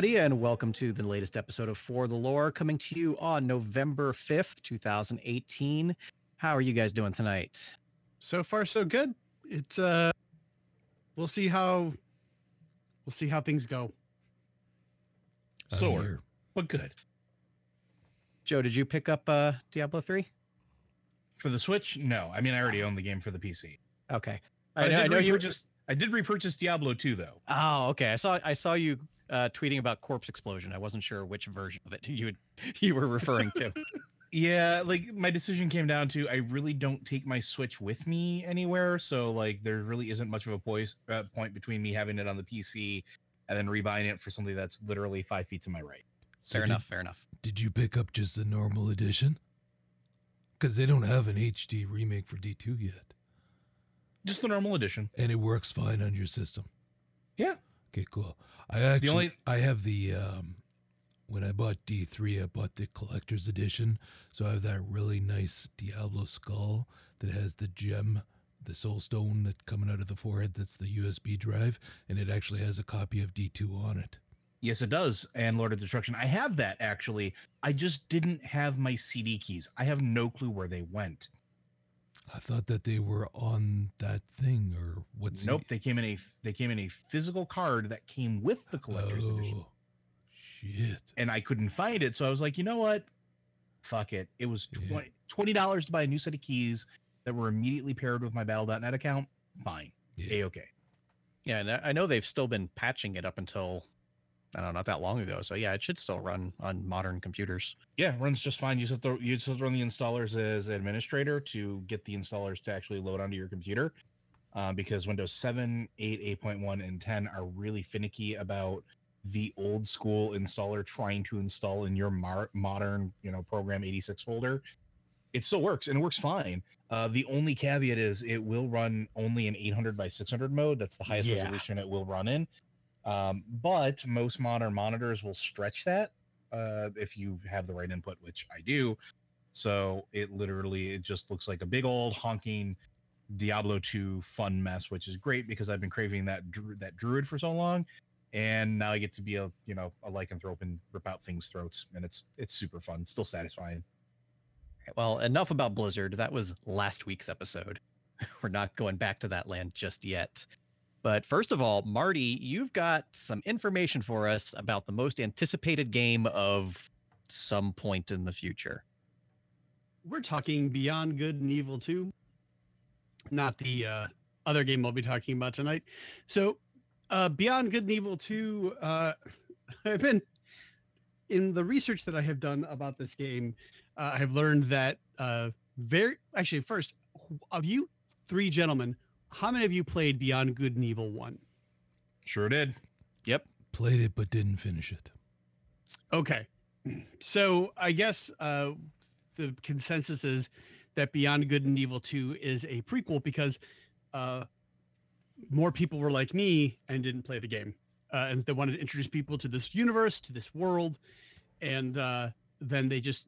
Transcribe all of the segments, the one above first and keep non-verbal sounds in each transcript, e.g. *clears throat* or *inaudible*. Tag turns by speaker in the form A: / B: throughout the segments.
A: Everybody, and welcome to the latest episode of For the Lore, coming to you on November 5th, 2018. How are you guys doing tonight?
B: so far so good it's uh we'll see how we'll see how things go
C: I'm
B: sore
C: here.
B: but good
A: Joe, did you pick up uh, Diablo 3?
D: For the Switch, no. I mean, I already own the game for the PC.
A: Okay.
D: I,
A: I, know, I know you.
D: repurchase. I did repurchase Diablo 2 though.
A: Oh, okay. I saw I saw you uh, tweeting about Corpse Explosion. I wasn't sure which version of it *laughs* you would, you were referring to.
D: Yeah, like my decision came down to I really don't take my Switch with me anywhere, so like there really isn't much of a poise, uh, point between me having it on the PC and then rebuying it for something that's literally five feet to my right.
C: So
A: fair
C: did,
A: enough. Fair enough.
C: Did you pick up just the normal edition? Because they don't have an HD remake for D2 yet,
D: Just the normal edition.
C: and it works fine on your system.
D: Yeah.
C: Okay, cool. I actually,
D: only-
C: I have the um, when I bought D3, I bought the collector's edition, so I have that really nice Diablo skull that has the gem, the soul stone that coming out of the forehead. That's the USB drive, and it actually has a copy of D2 on it.
D: Yes, it does. And Lord of Destruction. I have that actually. I just didn't have my CD keys. I have no clue where they went.
C: I thought that they were on that thing, or what's
D: nope, they came in a they came in a physical card that came with the collector's oh, edition.
C: Oh, Shit.
D: and I couldn't find it. So I was like, you know what? Fuck it. It was
C: Yeah.
D: 20 dollars to buy a new set of keys that were immediately paired with my Battle.net account. Fine,
C: Yeah.
D: a okay.
A: Yeah, and I I know they've still been patching it up until I don't know, not that long ago. So yeah, it should still run on modern computers.
D: Yeah, runs just fine. You just have to you just have to run the installers as administrator to get the installers to actually load onto your computer. Uh, because Windows 7, 8, 8.1, and 10 are really finicky about the old school installer trying to install in your mar- modern, you know, program 86 folder. It still works and it works fine. Uh, the only caveat is it will run only in 800 by 600 mode. That's the highest
A: Yeah.
D: resolution it will run in. Um, but most modern monitors will stretch that uh, if you have the right input, which I do. So it literally it just looks like a big old honking Diablo 2 fun mess, which is great because I've been craving that dru- that druid for so long, and now I get to be a you know a lycanthrope and rip out things' throats, and it's it's super fun, still satisfying.
A: Well, enough about Blizzard. That was last week's episode. *laughs* We're not going back to that land just yet. But first of all, Marty, you've got some information for us about the most anticipated game of some point in the future.
B: we're talking beyond good and evil 2 not the uh other game i'll be talking about tonight so uh beyond good and evil 2 uh *laughs* i've been in the research that i have done about this game uh, i have learned that uh very actually first of you three gentlemen how many of you played beyond good and evil 1
D: Sure did.
A: Yep.
C: Played it but didn't finish it.
B: Okay. So I guess uh, the consensus is that Beyond Good and Evil 2 is a prequel because uh, more people were like me and didn't play the game. Uh, and they wanted to introduce people to this universe, to this world. And uh, then they just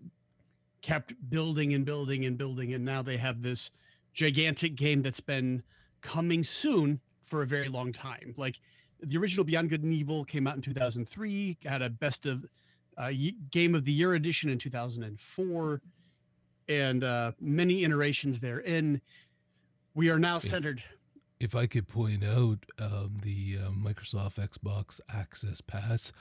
B: kept building and building and building. And now they have this gigantic game that's been coming soon for a very long time. Like the original Beyond Good and Evil came out in 2003, had a best of uh, Game of the Year edition in 2004, and uh, many iterations therein. We are now
C: If-
B: centered.
C: If I could point out um, the uh, Microsoft Xbox Access Pass,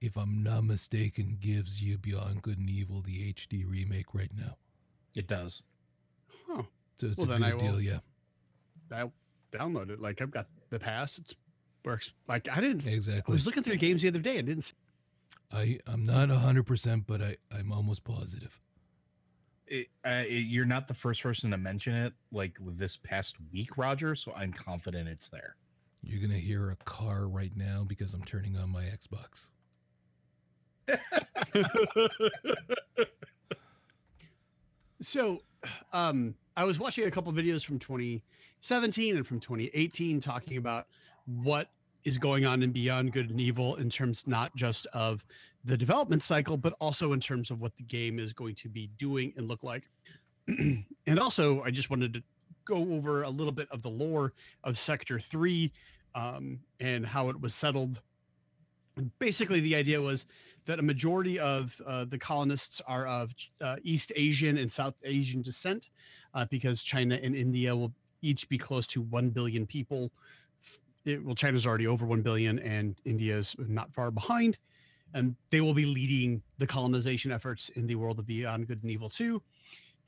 C: if I'm not mistaken, gives you Beyond Good and Evil the HD remake right now.
D: It does.
B: Huh.
C: So it's
B: Well,
C: a
B: then I
C: good deal,
B: will-
C: yeah.
B: I'll download it. Like I've got the pass. It's works. Like I didn't.
C: Exactly.
B: I was looking through games the other day. I didn't. See,
C: I, I'm not 100%, but I, I'm almost positive.
D: It, uh, it, you're not the first person to mention it like this past week, Roger. So I'm confident it's there.
C: You're going to hear a car right now because I'm turning on my Xbox. *laughs*
B: so, um, I was watching a couple videos from 2017 and from 2018 talking about what is going on in Beyond Good and Evil in terms not just of the development cycle, but also in terms of what the game is going to be doing and look like. *clears throat* and also, I just wanted to go over a little bit of the lore of Sector 3 um, and how it was settled. Basically, the idea was that a majority of uh, the colonists are of uh, East Asian and South Asian descent uh, because China and India will each be close to 1 billion people. It, well, China's already over 1 billion and India's not far behind. And they will be leading the colonization efforts in the world of Beyond Good and Evil 2.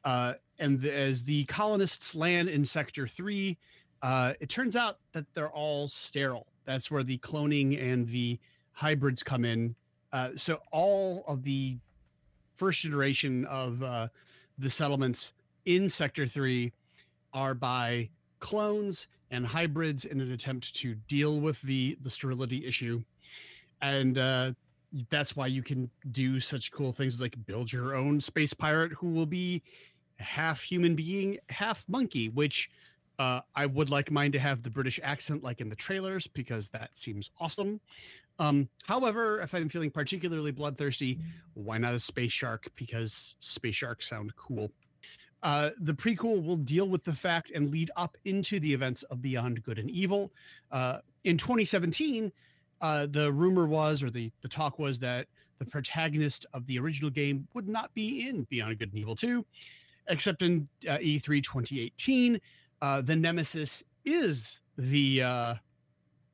B: Uh, and the, as the colonists land in Sector 3, uh, it turns out that they're all sterile. That's where the cloning and the hybrids come in. Uh, so all of the first generation of uh, the settlements in Sector 3 are by clones and hybrids in an attempt to deal with the the sterility issue. And uh, that's why you can do such cool things like build your own space pirate who will be half human being, half monkey, which uh, I would like mine to have the British accent like in the trailers because that seems awesome. Um, however, if I'm feeling particularly bloodthirsty, why not a space shark? Because space sharks sound cool. Uh, the prequel will deal with the fact and lead up into the events of Beyond Good and Evil. Uh, in 2017, uh, the rumor was, or the, the talk was, that the protagonist of the original game would not be in Beyond Good and Evil 2 except in uh, E3 2018, uh, the Nemesis is the uh,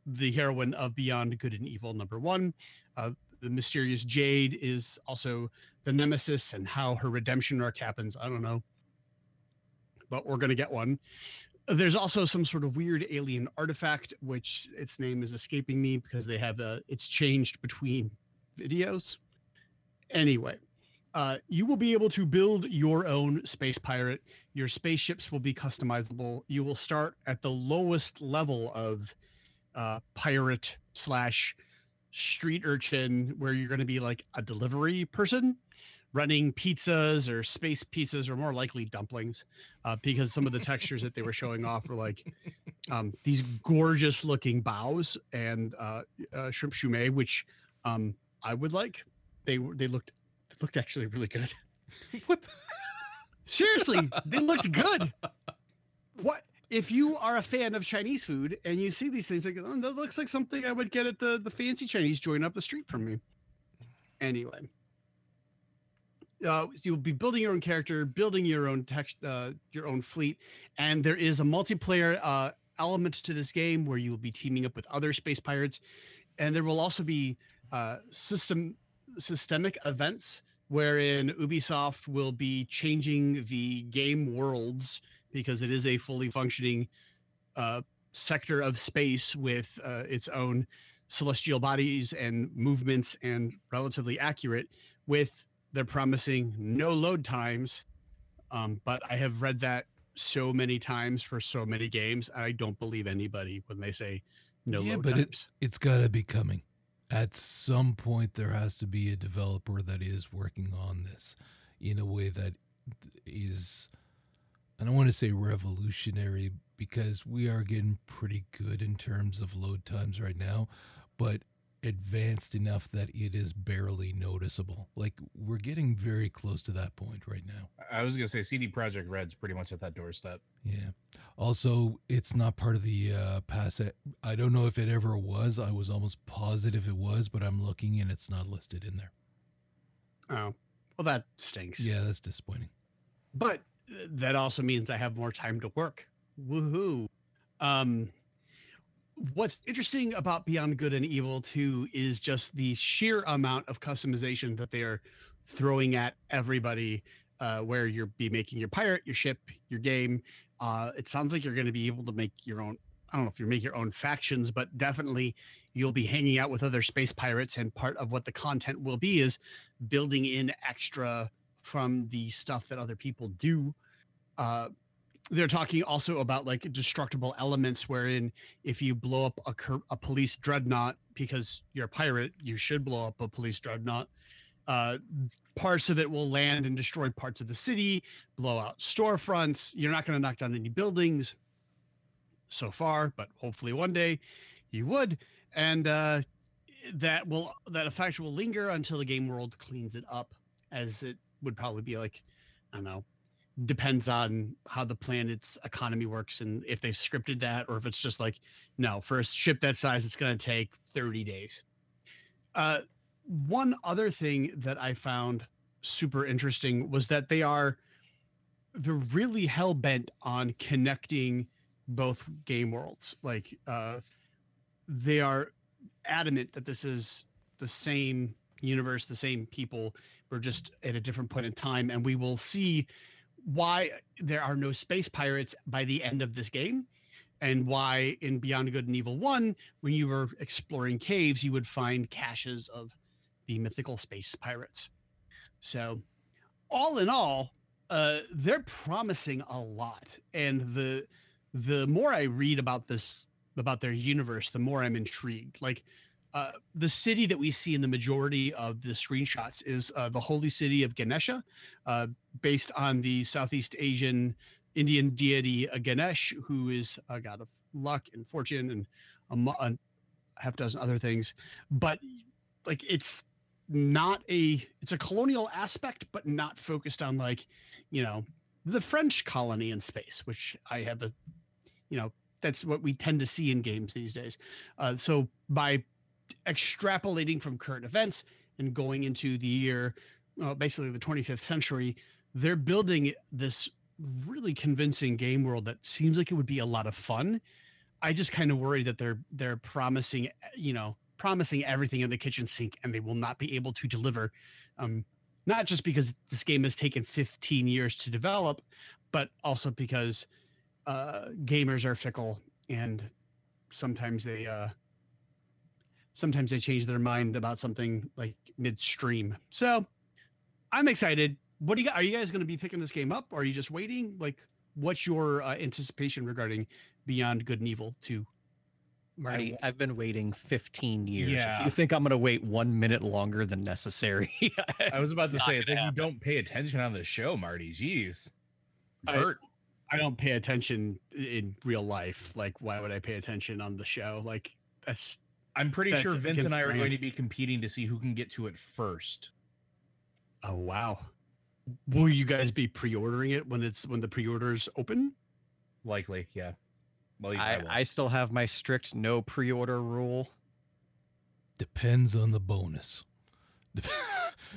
B: the heroine of Beyond Good and Evil number one. The mysterious Jade is also the Nemesis, and how her redemption arc happens, I don't know, but we're gonna get one. There's also some sort of weird alien artifact, which its name is escaping me because they have a. It's changed between videos. Anyway, uh, you will be able to build your own space pirate. Your spaceships will be customizable. You will start at the lowest level of uh, pirate slash street urchin, where you're going to be like a delivery person running pizzas or space pizzas or more likely dumplings uh, because some of the textures that they were showing off were like um, these gorgeous looking bows and uh, uh, shrimp shumai, which um, I would like. They they looked looked actually really good. *laughs*
C: what? The-
B: Seriously, *laughs* they looked good. What if you are a fan of Chinese food and you see these things like oh, that looks like something I would get at the the fancy Chinese joint up the street from me. Anyway, uh, you'll be building your own character, building your own text, uh, your own fleet, and there is a multiplayer uh, element to this game where you will be teaming up with other space pirates, and there will also be uh, system systemic events wherein Ubisoft will be changing the game worlds because it is a fully functioning uh, sector of space with uh, its own celestial bodies and movements and relatively accurate with they're promising no load times um, but i have read that so many times for so many games i don't believe anybody when they say no load times.
C: yeah, but
B: times
C: it it's got to be coming. At some point, there has to be a developer that is working on this in a way that is, I don't want to say revolutionary because we are getting pretty good in terms of load times right now, but advanced enough that it is barely noticeable. Like we're getting very close to that point right now.
D: I was gonna say CD Projekt Red's pretty much at that doorstep.
C: Yeah. Also, it's not part of the uh, pass. I don't know if it ever was. I was almost positive it was, but I'm looking and it's not listed in there.
B: oh well that stinks
C: Yeah, that's disappointing.
B: but uh, that also means I have more time to work. Woohoo! Um, what's interesting about Beyond Good and Evil 2 is just the sheer amount of customization that they are throwing at everybody. Uh, where you'll be making your pirate, your ship, your game. Uh, it sounds like you're going to be able to make your own. I don't know if you make your own factions, but definitely you'll be hanging out with other space pirates. And part of what the content will be is building in extra from the stuff that other people do. Uh, they're talking also about like destructible elements, wherein if you blow up a, a police dreadnought because you're a pirate, you should blow up a police dreadnought. Uh, parts of it will land and destroy parts of the city, blow out storefronts. You're not going to knock down any buildings so far, but hopefully one day you would. And uh, that will that effect will linger until the game world cleans it up, as it would probably be like, I don't know, depends on how the planet's economy works and if they've scripted that or if it's just like, no, for a ship that size, it's going to take 30 days. Uh, one other thing that I found super interesting was that they are they're really hell bent on connecting both game worlds. Like uh, they are adamant that this is the same universe, the same people. We're just at a different point in time, and we will see why there are no space pirates by the end of this game, and why in Beyond Good and Evil One, when you were exploring caves, you would find caches of the mythical space pirates. So, all in all, uh, they're promising a lot, and the the more I read about this about their universe, the more I'm intrigued. Like uh, the city that we see in the majority of the screenshots is uh, the holy city of Ganesha, uh, based on the Southeast Asian Indian deity uh, Ganesh, who is a god of luck and fortune and a, a half dozen other things. But like it's not a it's a colonial aspect, but not focused on like you know the French colony in space, which I have a you know that's what we tend to see in games these days. Uh, so by extrapolating from current events and going into the year, uh, basically the 25th century, they're building this really convincing game world that seems like it would be a lot of fun. I just kind of worry that they're they're promising, you know, promising everything in the kitchen sink, and they will not be able to deliver. Um, not just because this game has taken 15 years to develop, but also because uh, gamers are fickle and sometimes they uh, sometimes they change their mind about something like midstream. So I'm excited. What do you are you guys going to be picking this game up? Or are you just waiting? Like, what's your uh, anticipation regarding Beyond Good and Evil 2?
A: Marty, I've been waiting 15 years.
D: Yeah.
A: If you think I'm going to wait one minute longer than necessary, *laughs*
D: I was about to say, it's
A: gonna
D: like you don't pay attention on the show, Marty. Jeez.
B: I- I don't pay attention in real life. Like, why would I pay attention on the show? Like, that's
D: I'm pretty
B: That's
D: sure Vince and I are
B: brand.
D: going to be competing to see who can get to it first.
B: oh wow. Will you guys be pre-ordering it when it's when the pre-orders open?
D: Likely, yeah. Well, I,
A: I. I still have my strict no pre-order rule.
C: Depends on the bonus. *laughs*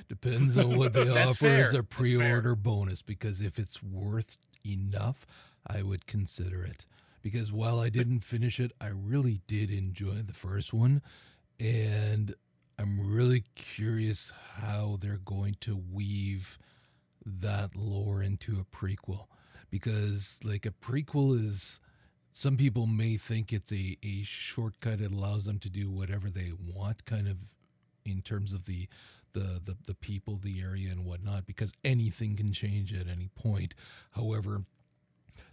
C: Depends on what they *laughs*
D: That's
C: offer as a pre-order bonus. Because if it's worth enough, I would consider it. Because while I didn't finish it, I really did enjoy the first one, and I'm really curious how they're going to weave that lore into a prequel. Because like a prequel is some people may think it's a, a shortcut. It allows them to do whatever they want kind of in terms of the the, the the people the area and whatnot because anything can change at any point. However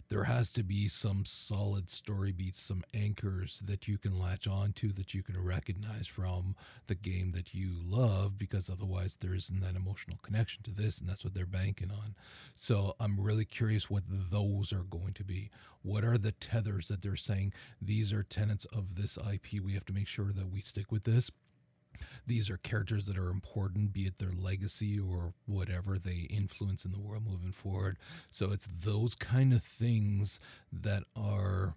C: there has to be some solid story beats some anchors that you can latch on to that you can recognize from the game that you love because otherwise there isn't that emotional connection to this and that's what they're banking on. So i'm really curious what those are going to be. What are the tethers that they're saying these are tenets of this ip we have to make sure that we stick with this these are characters that are important, be it their legacy or whatever they influence in the world moving forward. So it's those kind of things that are,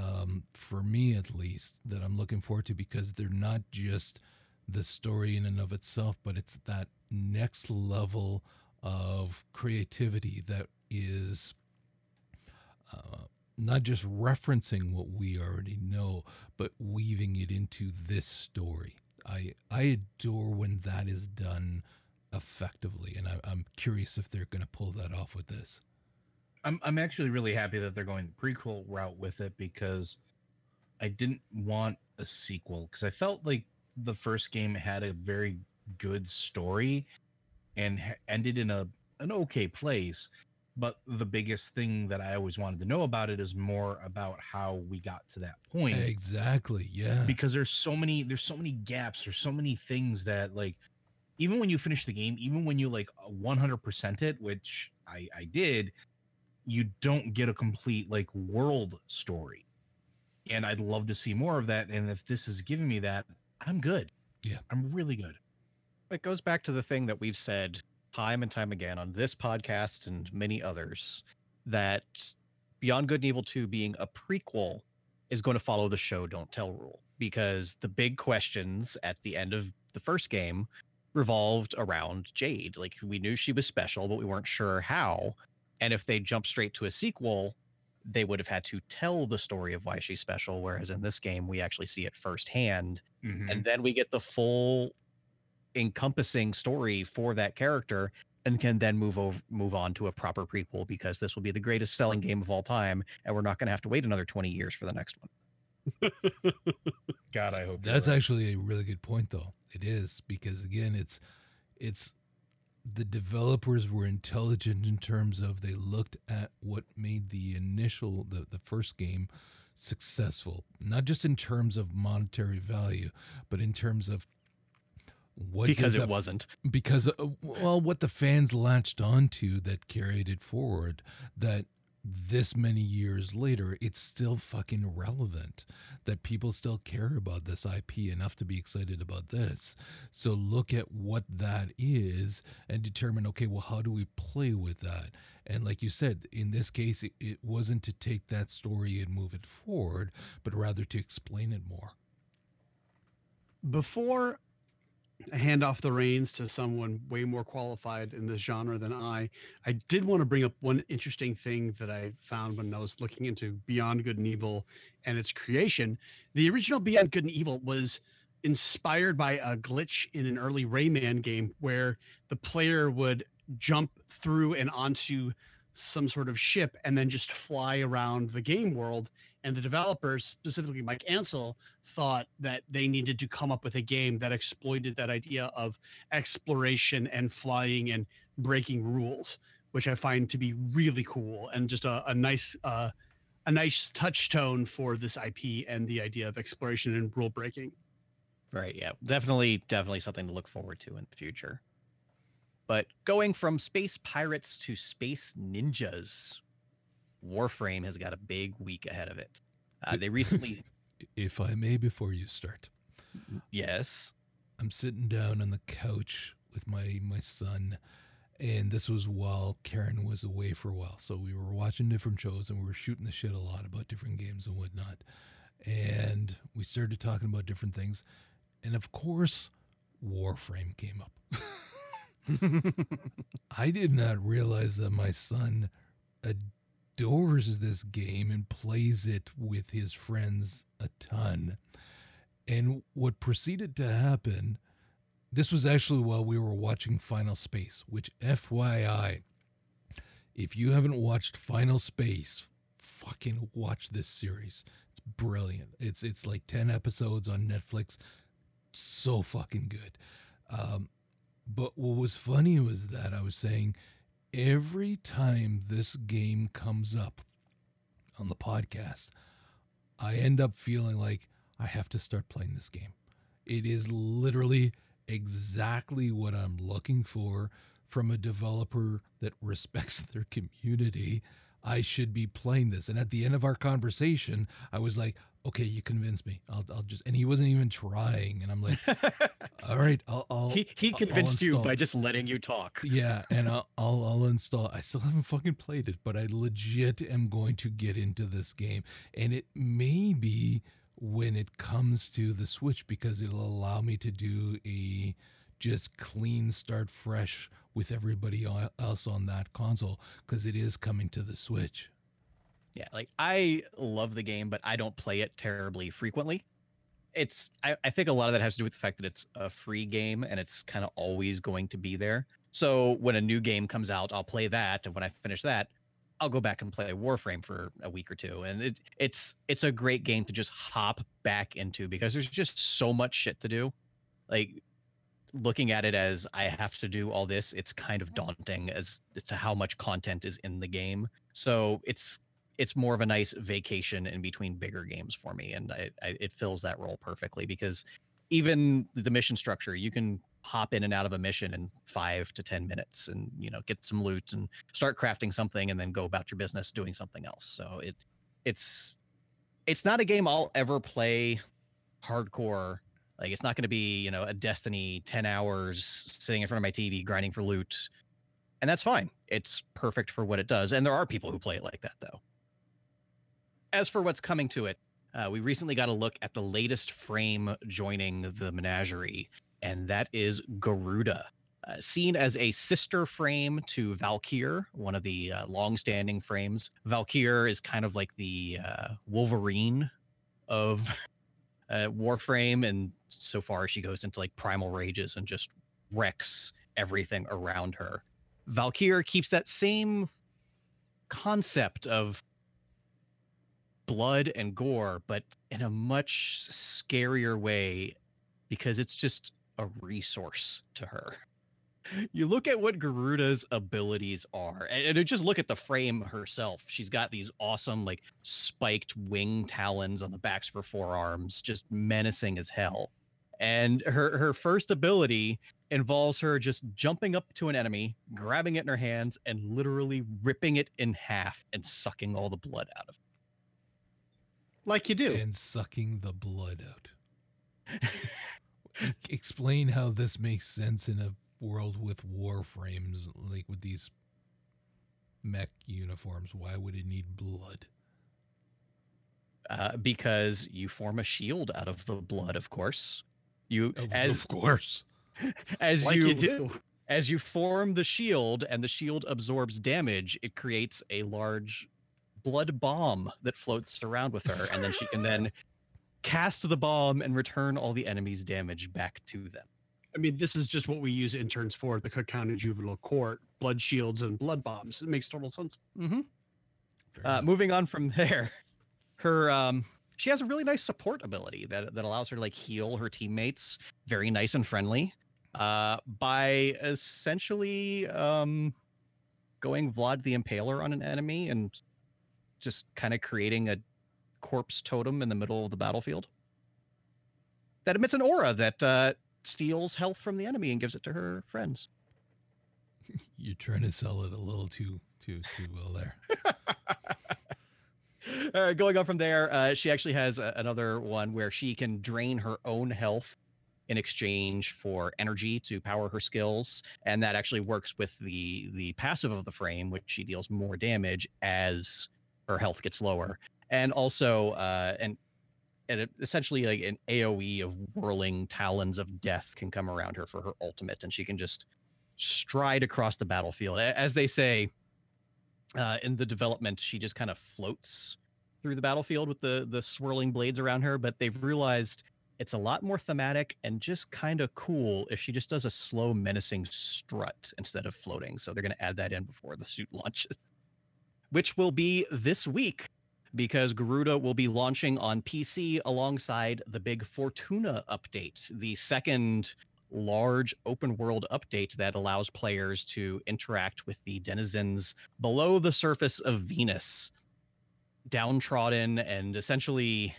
C: um, for me at least, that I'm looking forward to because they're not just the story in and of itself, but it's that next level of creativity that is uh, not just referencing what we already know, but weaving it into this story. I I adore when that is done effectively, and I, I'm curious if they're going to pull that off with this.
D: I'm I'm actually really happy that they're going the prequel route with it because I didn't want a sequel because I felt like the first game had a very good story and ended in a an okay place. But the biggest thing that I always wanted to know about it is more about how we got to that point
C: Exactly. Yeah.
D: because there's so many there's so many gaps there's so many things that like even when you finish the game, even when you like 100% it, which I, I did, you don't get a complete like world story. And I'd love to see more of that. And if this is giving me that, I'm good.
C: Yeah.
D: I'm really good.
A: It goes back to the thing that we've said time and time again on this podcast and many others that Beyond Good and Evil 2 being a prequel is going to follow the show don't tell rule because the big questions at the end of the first game revolved around Jade. Like we knew she was special, but we weren't sure how. And if they jumped straight to a sequel, they would have had to tell the story of why she's special. Whereas in this game, we actually see it firsthand.
D: Mhm.
A: And then we get the full encompassing story for that character and can then move over move on to a proper prequel because this will be the greatest selling game of all time and we're not going to have to wait another 20 years for the next one.
D: God, I hope
C: That's
D: right.
C: actually a really good point, though. It is because again, it's it's the developers were intelligent in terms of they looked at what made the initial the, the first game successful, not just in terms of monetary value, but in terms of what
A: because it
C: the-
A: wasn't.
C: because uh, well what the fans latched onto that carried it forward that this many years later it's still fucking relevant that people still care about this IP enough to be excited about this. So look at what that is and determine okay well how do we play with that? And like you said in this case it, it wasn't to take that story and move it forward but rather to explain it more.
B: Before I hand off the reins to someone way more qualified in this genre than I, I did want to bring up one interesting thing that I found when I was looking into Beyond Good and Evil and its creation. The original Beyond Good and Evil was inspired by a glitch in an early Rayman game where the player would jump through and onto some sort of ship and then just fly around the game world. And the developers, specifically Mike Ancel, thought that they needed to come up with a game that exploited that idea of exploration and flying and breaking rules, which I find to be really cool and just a, a nice uh, a nice touchstone for this IP and the idea of exploration and rule breaking.
A: Right. Yeah. Definitely, definitely something to look forward to in the future. But going from space pirates to space ninjas, Warframe has got a big week ahead of it. Uh, they recently, *laughs*
C: if i may before you start
A: yes,
C: I'm sitting down on the couch with my my son, and this was while Karen was away for a while. So we were watching different shows and we were shooting the shit a lot about different games and whatnot. And we started talking about different things, and of course, Warframe came up. *laughs* *laughs* I did not realize that my son adores this game and plays it with his friends a ton. And what proceeded to happen, this was actually while we were watching Final Space, which, FYI, if you haven't watched Final Space, fucking watch this series. It's brilliant. It's it's like 10 episodes on Netflix. So fucking good. Um, but what was funny was that I was saying every time this game comes up on the podcast, I end up feeling like I have to start playing this game. It is literally exactly what I'm looking for from a developer that *laughs* respects their community. I should be playing this. And at the end of our conversation, I was like, okay, you convinced me. I'll, I'll just, and he wasn't even trying. And I'm like, *laughs* all right, I'll, I'll
A: he he
C: I'll- I'll
A: convinced you by just letting you talk.
C: Yeah, *laughs* and I'll, I'll I'll install. I still haven't fucking played it, but I legit am going to get into this game, and it may be when it comes to the Switch because it'll allow me to do a just clean start fresh with everybody else on that console because it is coming to the Switch.
A: Yeah, like I love the game, but I don't play it terribly frequently. It's I, I think a lot of that has to do with the fact that it's a free game and it's kind of always going to be there. So when a new game comes out, I'll play that, and when I finish that, I'll go back and play Warframe for a week or two. And it, it's it's a great game to just hop back into because there's just so much shit to do. Like looking at it as I have to do all this, it's kind of daunting as, as to how much content is in the game. So it's it's more of a nice vacation in between bigger games for me, and I, I, it fills that role perfectly because even the mission structure, you can hop in and out of a mission in five to ten minutes and you know get some loot and start crafting something and then go about your business doing something else. So it it's it's not a game i'll ever play hardcore. Like it's not going to be you know a destiny 10 hours sitting in front of my tv grinding for loot and that's fine. It's perfect for what it does and there are people who play it like that though as for what's coming to it uh, we recently got a look at the latest frame joining the menagerie and that is Garuda. Uh, seen as a sister frame to Valkyr, one of the uh, long-standing frames. Valkyr is kind of like the uh, Wolverine of *laughs* uh, Warframe, and so far she goes into like primal rages and just wrecks everything around her. Valkyr keeps that same concept of blood and gore, but in a much scarier way because it's just a resource to her. You look at what Garuda's abilities are, and, and just look at the frame herself. She's got these awesome, like spiked wing talons on the backs of her forearms, just menacing as hell. And her her first ability involves her just jumping up to an enemy, grabbing it in her hands, and literally ripping it in half and sucking all the blood out of it.
B: Like you do.
C: And sucking the blood out. explain how this makes sense in a world with warframes, like with these mech uniforms. Why would it need blood?
A: Uh, because you form a shield out of the blood, of course. You as
C: of course *laughs*
A: as
B: like
A: you,
B: you do.
A: as you form the shield and the shield absorbs damage, it creates a large blood bomb that floats around with her, and then she can then cast the bomb and return all the enemy's damage back to them.
B: I mean, this is just what we use interns for at the Cook County Juvenile Court blood shields and blood bombs. It makes total sense.
A: Mm-hmm. Uh, moving on from *laughs* there, her um, she has a really nice support ability that that allows her to like heal her teammates, very nice and friendly, uh, by essentially um, going Vlad the Impaler on an enemy and just kind of creating a corpse totem in the middle of the battlefield that emits an aura that uh, steals health from the enemy and gives it to her friends. *laughs*
C: You're trying to sell it a little too too too well there. *laughs*
A: uh, going on from there, uh, she actually has a, another one where she can drain her own health in exchange for energy to power her skills, and that actually works with the the passive of the frame, which she deals more damage as her health gets lower, and also uh, and and essentially like an AOE of whirling talons of death can come around her for her ultimate, and she can just stride across the battlefield. As they say, uh, in the development, she just kind of floats through the battlefield with the the swirling blades around her. But they've realized it's a lot more thematic and just kind of cool if she just does a slow, menacing strut instead of floating. So they're going to add that in before the suit *laughs* launches, which will be this week because Garuda will be launching on PC alongside the big Fortuna update, the second large open world update that allows players to interact with the denizens below the surface of Venus, downtrodden and essentially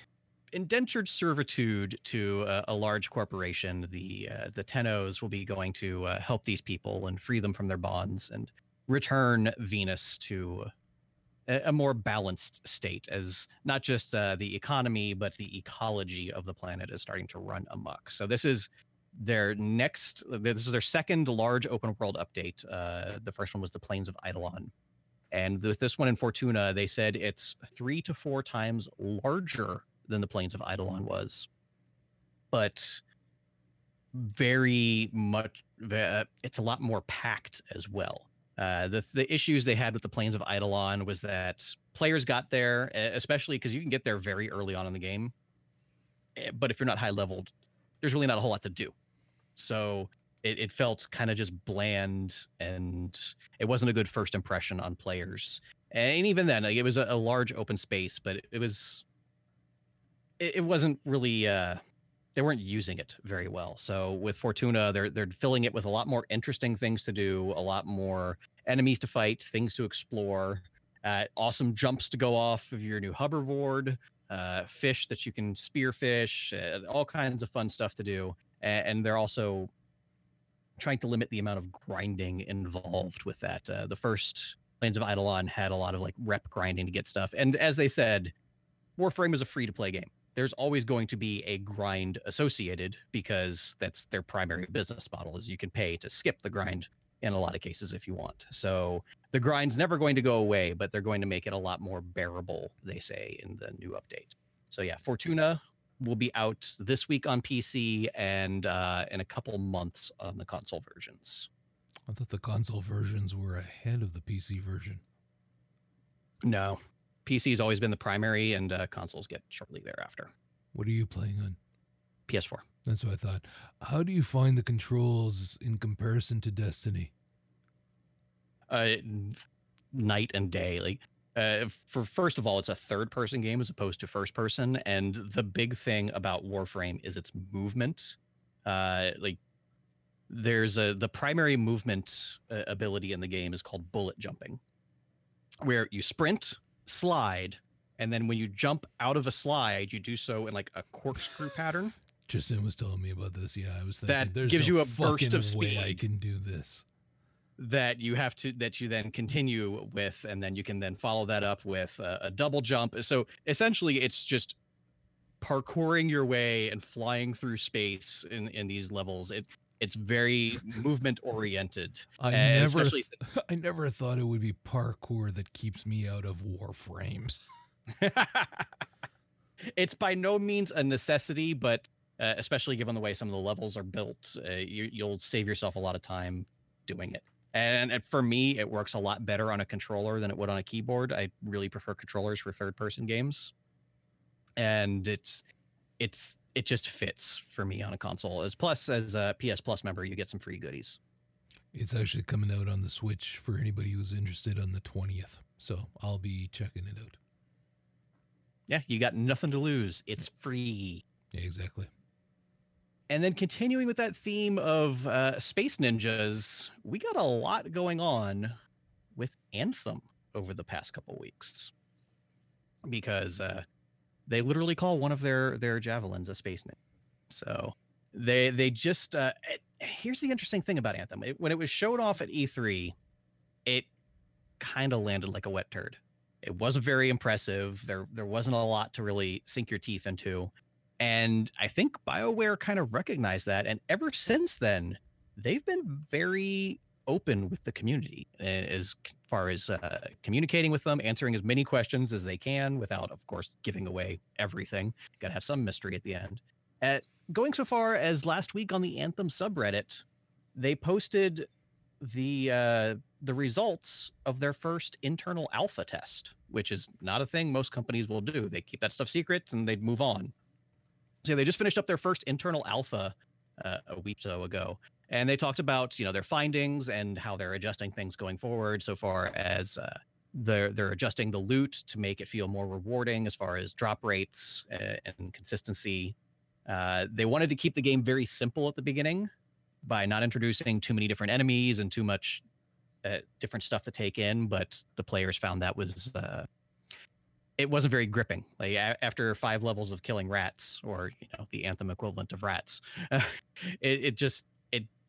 A: indentured servitude to a, a large corporation. The uh, the Tennos will be going to uh, help these people and free them from their bonds and return Venus to a, more balanced state, as not just uh, the economy but the ecology of the planet is starting to run amok. So this is their next this is their second large open world update. Uh the first one was the plains of eidolon. And with this one in fortuna they said it's three to four times larger than the plains of eidolon was. But very much uh, it's a lot more packed as well uh, the the issues they had with the plains of eidolon was that players got there especially because you can get there very early on in the game eh, but if you're not high leveled there's really not a whole lot to do. So it, it felt kind of just bland and it wasn't a good first impression on players. And even then like, it was a, a large open space but it, it was it, it wasn't really uh they weren't using it very well so with fortuna they're they're filling it with a lot more interesting things to do a lot more enemies to fight things to explore uh, awesome jumps to go off of your new hoverboard uh, fish that you can spearfish uh, all kinds of fun stuff to do and, and they're also trying to limit the amount of grinding involved with that. Uh, the first Plains of Eidolon had a lot of like rep grinding to get stuff, and as they said, Warframe is a free to play game. There's always going to be a grind associated because that's their primary business model. Is you can pay to skip the grind in a lot of cases if you want. So the grind's never going to go away, but they're going to make it a lot more bearable, they say, in the new update. So yeah, Fortuna will be out this week on PC and uh, in a couple months on the console versions.
C: I thought the console versions were ahead of the PC version.
A: No, PC's always been the primary, and uh, consoles get shortly thereafter.
C: What are you playing on?
A: PS4.
C: That's what I thought. How do you find the controls in comparison to Destiny?
A: Uh, night and day. Like, uh, for first of all, it's a third-person game as opposed to first-person, and the big thing about Warframe is its movement. Uh, like, there's a the primary movement uh, ability in the game is called bullet jumping, where you sprint, slide, and then when you jump out of a slide, you do so in like a corkscrew pattern.
C: Tristan was telling me about this. Yeah, I was thinking
A: That
C: there's
A: gives
C: no
A: you a burst of
C: way I can do this.
A: that you have to that you then continue with and then you can then follow that up with a, a double jump so essentially it's just parkouring your way and flying through space in in these levels it it's very movement oriented
C: I never, th- *laughs* I never thought it would be parkour that keeps me out of Warframes. *laughs*
A: it's by no means a necessity but uh, especially given the way some of the levels are built uh, you, you'll save yourself a lot of time doing it. And, and for me it works a lot better on a controller than it would on a keyboard. I really prefer controllers for third person games. And it's it's it just fits for me on a console as plus as a ps plus member you get some free goodies
C: It's actually coming out on the Switch for anybody who's interested on the 20th. So I'll be checking it out.
A: yeah you got nothing to lose it's free
C: Yeah, exactly.
A: And then continuing with that theme of uh, space ninjas, we got a lot going on with Anthem over the past couple weeks because uh, they literally call one of their their javelins a space name. So they they just uh, it, here's the interesting thing about Anthem. It, when it was showed off at E3, it kind of landed like a wet turd. It wasn't very impressive. There there wasn't a lot to really sink your teeth into. And I think BioWare kind of recognized that. And ever since then, they've been very open with the community uh, as far as uh, communicating with them, answering as many questions as they can without, of course, giving away everything. Got to have some mystery at the end. At going so far as last week on the Anthem subreddit, they posted the uh, the results of their first internal alpha test, which is not a thing most companies will do. They keep that stuff secret and they move on. So they just finished up their first internal alpha uh, a week or so ago, and they talked about you know their findings and how they're adjusting things going forward. So far as uh, they're they're adjusting the loot to make it feel more rewarding as far as drop rates uh, and consistency. Uh, they wanted to keep the game very simple at the beginning by not introducing too many different enemies and too much uh, different stuff to take in. But the players found that was uh, it wasn't very gripping. Like a- after five levels of killing rats, or you know the anthem equivalent of rats, *laughs* it, it just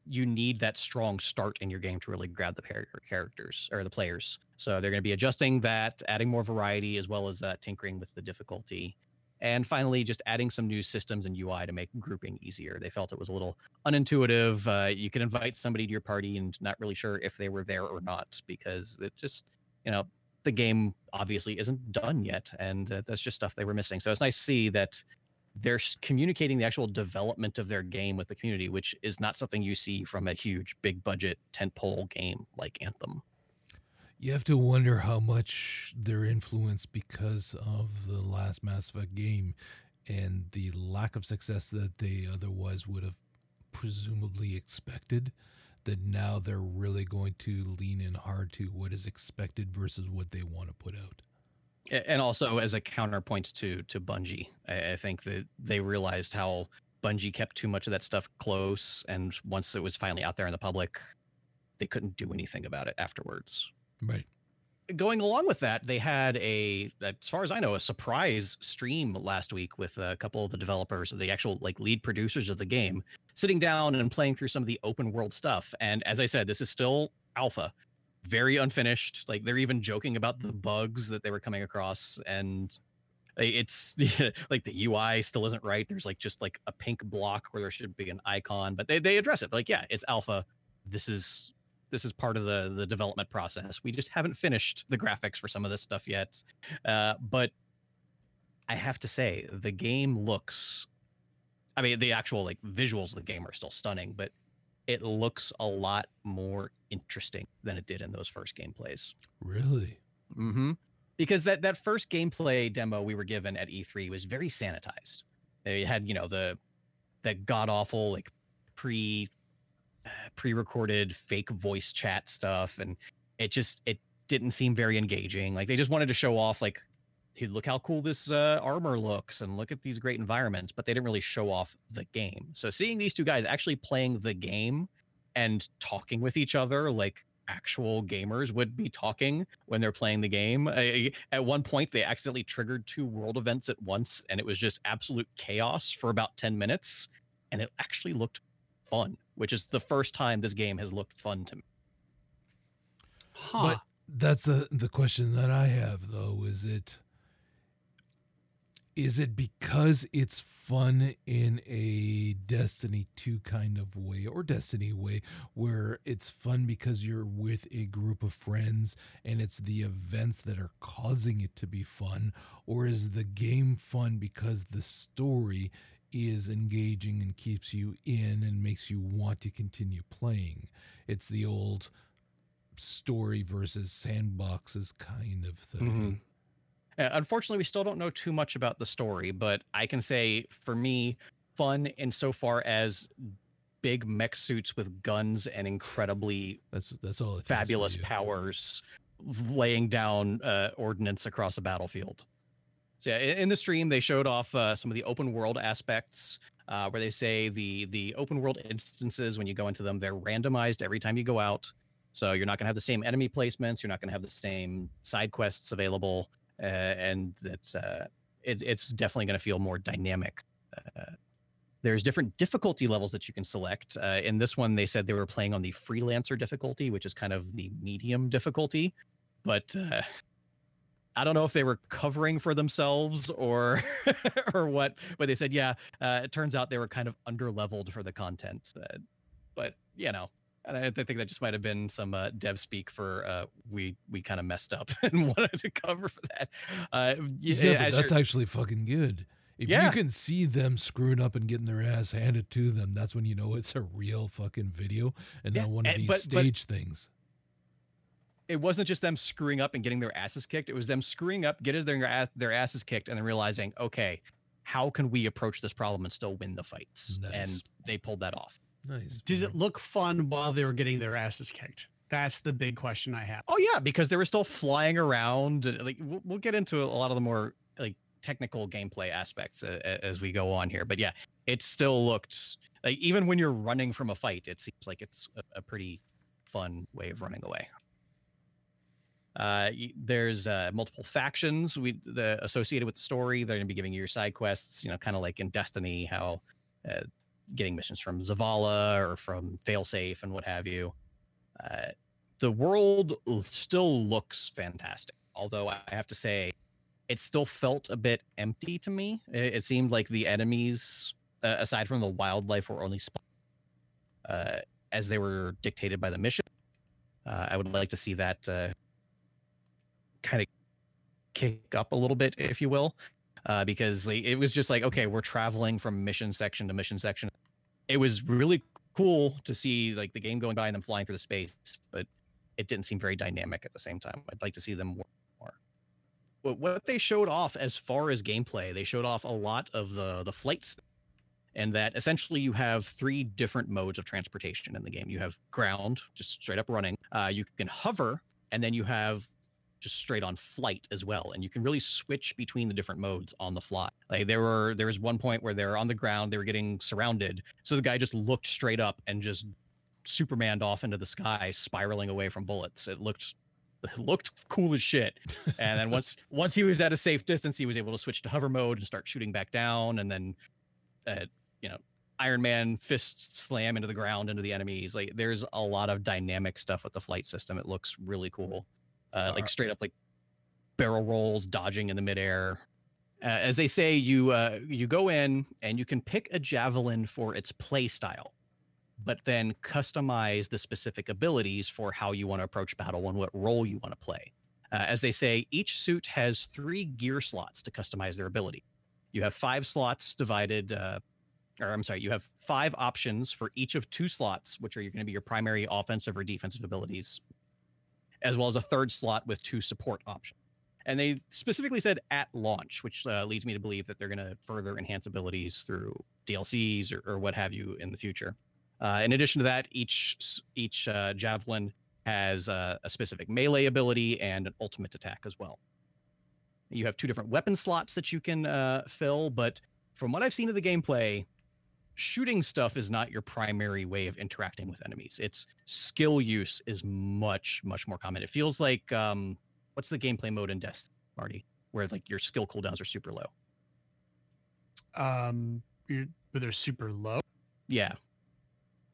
A: you need that strong start in your game to really grab the characters or the players. So they're going to be adjusting that, adding more variety as well as uh, tinkering with the difficulty. And finally, just adding some new systems and UI to make grouping easier. They felt it was a little unintuitive. Uh, you could invite somebody to your party and not really sure if they were there or not because it just, you know, the game obviously isn't done yet. And uh, that's just stuff they were missing. So it's nice to see that they're communicating the actual development of their game with the community, which is not something you see from a huge, big budget tentpole game like Anthem.
C: You have to wonder how much they're influenced because of the last Mass Effect game and the lack of success that they otherwise would have presumably expected. That now they're really going to lean in hard to what is expected versus what they want to put out.
A: And also as a counterpoint to to Bungie, I, I think that they realized how Bungie kept too much of that stuff close, and once it was finally out there in the public, they couldn't do anything about it afterwards.
C: Right.
A: going along with that, they had a, as far as I know, a surprise stream last week with a couple of the developers, the actual like lead producers of the game, sitting down and playing through some of the open world stuff. And as I said, this is still alpha, very unfinished. Like they're even joking about the bugs that they were coming across, and it's *laughs* like the UI still isn't right. There's like just like a pink block where there should be an icon, but they they address it. Like, yeah, it's alpha. This is this is part of the the development process. We just haven't finished the graphics for some of this stuff yet. Uh, but I have to say, the game looks. I mean, the actual like visuals of the game are still stunning, but it looks a lot more interesting than it did in those first gameplays.
C: Really?
A: Mm-hmm. Because that that first gameplay demo we were given at E3 was very sanitized. They had you know the that god awful like pre pre-recorded fake voice chat stuff and it just it didn't seem very engaging like they just wanted to show off like hey, look how cool this uh, armor looks and look at these great environments but they didn't really show off the game so seeing these two guys actually playing the game and talking with each other like actual gamers would be talking when they're playing the game. at one point, they accidentally triggered two world events at once, and it was just absolute chaos for about 10 minutes. And it actually looked fun which is the first time this game has looked fun to me.
C: Huh. But that's a, the question that I have though. Is it is it because it's fun in a Destiny 2 kind of way or Destiny way where it's fun because you're with a group of friends and it's the events that are causing it to be fun? Or is the game fun because the story is engaging and keeps you in and makes you want to continue playing. It's the old story versus sandboxes kind of thing. Mm-hmm.
A: Uh, unfortunately, we still don't know too much about the story, but I can say for me, fun insofar as big mech suits with guns and incredibly
C: that's that's all
A: fabulous powers laying down uh, ordnance across a battlefield. So yeah, in the stream they showed off uh, some of the open world aspects, uh, where they say the the open world instances when you go into them they're randomized every time you go out. So you're not going to have the same enemy placements. You're not going to have the same side quests available, uh, and it's uh, it, it's definitely going to feel more dynamic. Uh, there's different difficulty levels that you can select. Uh, in this one, they said they were playing on the freelancer difficulty, which is kind of the medium difficulty. But uh, I don't know if they were covering for themselves or *laughs* or what, but they said, yeah, uh, it turns out they were kind of under leveled for the content. But you know, and I, I, think that just might have been some uh, dev speak for uh, we we kind of messed up *laughs* and wanted to cover for that. Uh,
C: yeah, but that's actually fucking good. If yeah. you can see them screwing up and getting their ass handed to them, that's when you know it's a real fucking video and yeah, not one of these but, stage but, things
A: it wasn't just them screwing up and getting their asses kicked. It was them screwing up, getting their ass, their asses kicked, and then realizing, okay, how can we approach this problem and still win the fights? Nice. And they pulled that off.
C: Nice.
B: Did it look fun while they were getting their asses kicked? That's the big question I have.
A: Oh yeah, because they were still flying around. Like we'll, we'll get into a lot of the more like technical gameplay aspects uh, as we go on here. But yeah, it still looked like even when you're running from a fight, it seems like it's a, a pretty fun way of running away. Uh, there's uh, multiple factions we the associated with the story. They're going to be giving you your side quests. You know, kind of like in Destiny, how uh, getting missions from Zavala or from Failsafe and what have you. Uh, the world still looks fantastic, although I have to say, it still felt a bit empty to me. It, it seemed like the enemies, uh, aside from the wildlife, were only sp- uh, as they were dictated by the mission. I would like to see that kind of kick up a little bit, if you will, uh, because it was just like, okay, we're traveling from mission section to mission section. It was really cool to see like the game going by and them flying through the space, but it didn't seem very dynamic at the same time. I'd like to see them more. But what they showed off as far as gameplay, they showed off a lot of the the flights and that essentially you have three different modes of transportation in the game. You have ground, just straight up running. Uh, you can hover, and then you have just straight on flight as well and you can really switch between the different modes on the fly like there were there was one point where they're on the ground they were getting surrounded so the guy just looked straight up and just supermaned off into the sky spiraling away from bullets it looked *laughs* looked cool as shit. And then once *laughs* once he was at a safe distance, he was able to switch to hover mode and start shooting back down. And then, uh, you know, Iron Man fist slam into the ground into the enemies. Like there's a lot of dynamic stuff with the flight system. It looks really cool. Uh, like straight up like barrel rolls, dodging in the midair. Uh, as they say, you uh, you go in and you can pick a javelin for its play style, but then customize the specific abilities for how you want to approach battle and what role you want to play. Uh, as they say, each suit has three gear slots to customize their ability. You have five slots divided, uh, or I'm sorry, you have five options for each of two slots, which are going to be your primary offensive or defensive abilities, as well as a third slot with two support options. And they specifically said at launch, which uh, leads me to believe that they're going to further enhance abilities through DLCs or, or what have you in the future. Uh, in addition to that, each each uh, javelin has a specific melee ability and an ultimate attack as well. You have two different weapon slots that you can uh, fill, but from what I've seen of the gameplay, shooting stuff is not your primary way of interacting with enemies. It's skill use is much much more common. It feels like um, what's the gameplay mode in Death, Marty, where like your skill cooldowns are super low.
B: Um, you're, but they're super low.
A: Yeah,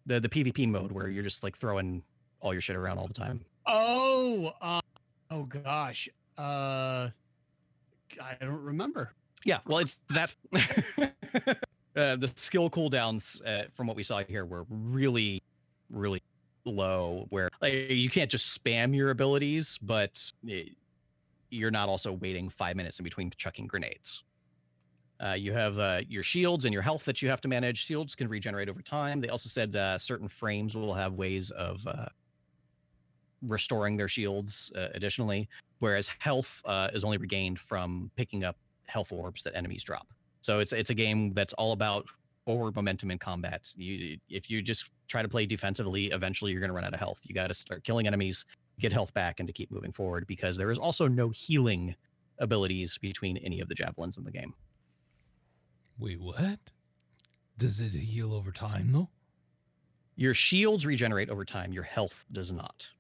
A: the the PvP mode where you're just like throwing all your shit around all the time.
B: Oh, uh, oh gosh. Uh, I don't remember.
A: Yeah, well, it's that. *laughs* uh, the skill cooldowns, uh, from what we saw here, were really, really low. Where like, you can't just spam your abilities, but it, you're not also waiting five minutes in between chucking grenades. Uh, you have uh, your shields and your health that you have to manage. Shields can regenerate over time. They also said uh, certain frames will have ways of uh, restoring their shields uh, additionally, whereas health is only regained from picking up health orbs that enemies drop. So it's it's a game that's all about forward momentum in combat. You if you just try to play defensively, eventually you're going to run out of health. You got to start killing enemies, get health back, and to keep moving forward because there is also no healing abilities between any of the javelins in the game.
C: Wait, what? Does it heal over time though?
A: Your shields regenerate over time. Your health does not.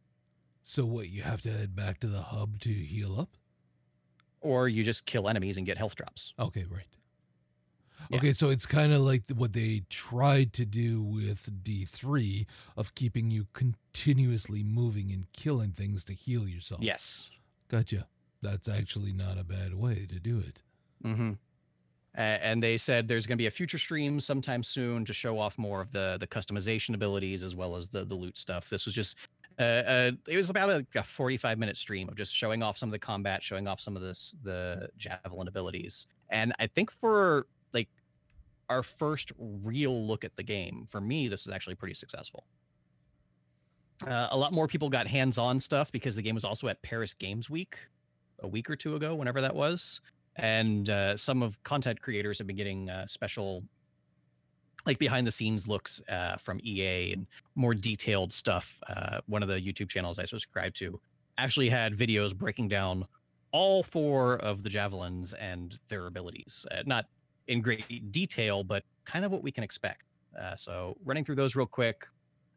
C: So what? You have to head back to the hub to heal up.
A: Or you just kill enemies and get health drops.
C: Okay, right.
A: Yeah.
C: Okay, so it's kind of like what they tried to do with D3 of keeping you continuously moving and killing things to heal yourself.
A: Yes.
C: Gotcha. That's actually not a bad way to do it.
A: Mm-hmm. Uh, and they said there's going to be a future stream sometime soon to show off more of the the customization abilities as well as the the loot stuff. This was just uh, uh it was about a, a 45 minute stream of just showing off some of the combat, showing off some of this the javelin abilities. And I think for our first real look at the game, for me, this is actually pretty successful. Uh, a lot more people got hands-on stuff because the game was also at Paris Games Week a week or two ago, whenever that was. And uh, some of content creators have been getting uh, special like behind the scenes looks uh, from ea and more detailed stuff uh, one of the youtube channels i subscribe to actually had videos breaking down all four of the javelins and their abilities. Uh, not in great detail but kind of what we can expect uh, so running through those real quick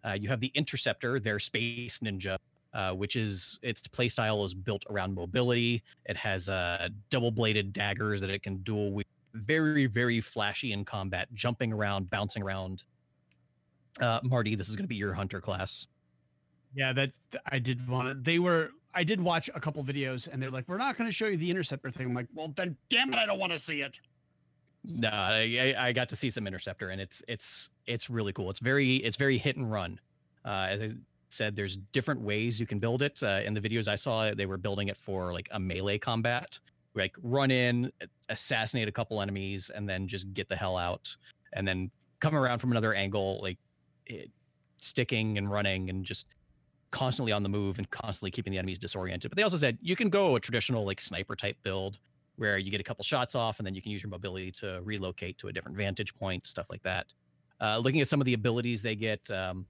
A: uh, you have the interceptor their space ninja uh, which is its playstyle is built around mobility. It has uh, double bladed daggers that it can dual wield. Very, very flashy in combat, jumping around, bouncing around. Uh, Marty, this is going to be your hunter class.
B: Yeah, that I did want to. They were. I did watch a couple videos, and they're like, "We're not going to show you the interceptor thing." I'm like, "Well, then, damn it, I don't want to see it."
A: No, I, I got to see some interceptor, and it's it's it's really cool. It's very it's very hit and run. Uh, as I said, there's different ways you can build it. Uh, in the videos I saw, they were building it for like a melee combat, like run in, assassinate a couple enemies, and then just get the hell out, and then come around from another angle, like it, sticking and running and just constantly on the move and constantly keeping the enemies disoriented. But they also said you can go a traditional like sniper type build where you get a couple shots off and then you can use your mobility to relocate to a different vantage point, stuff like that. Uh, looking at some of the abilities they get, um,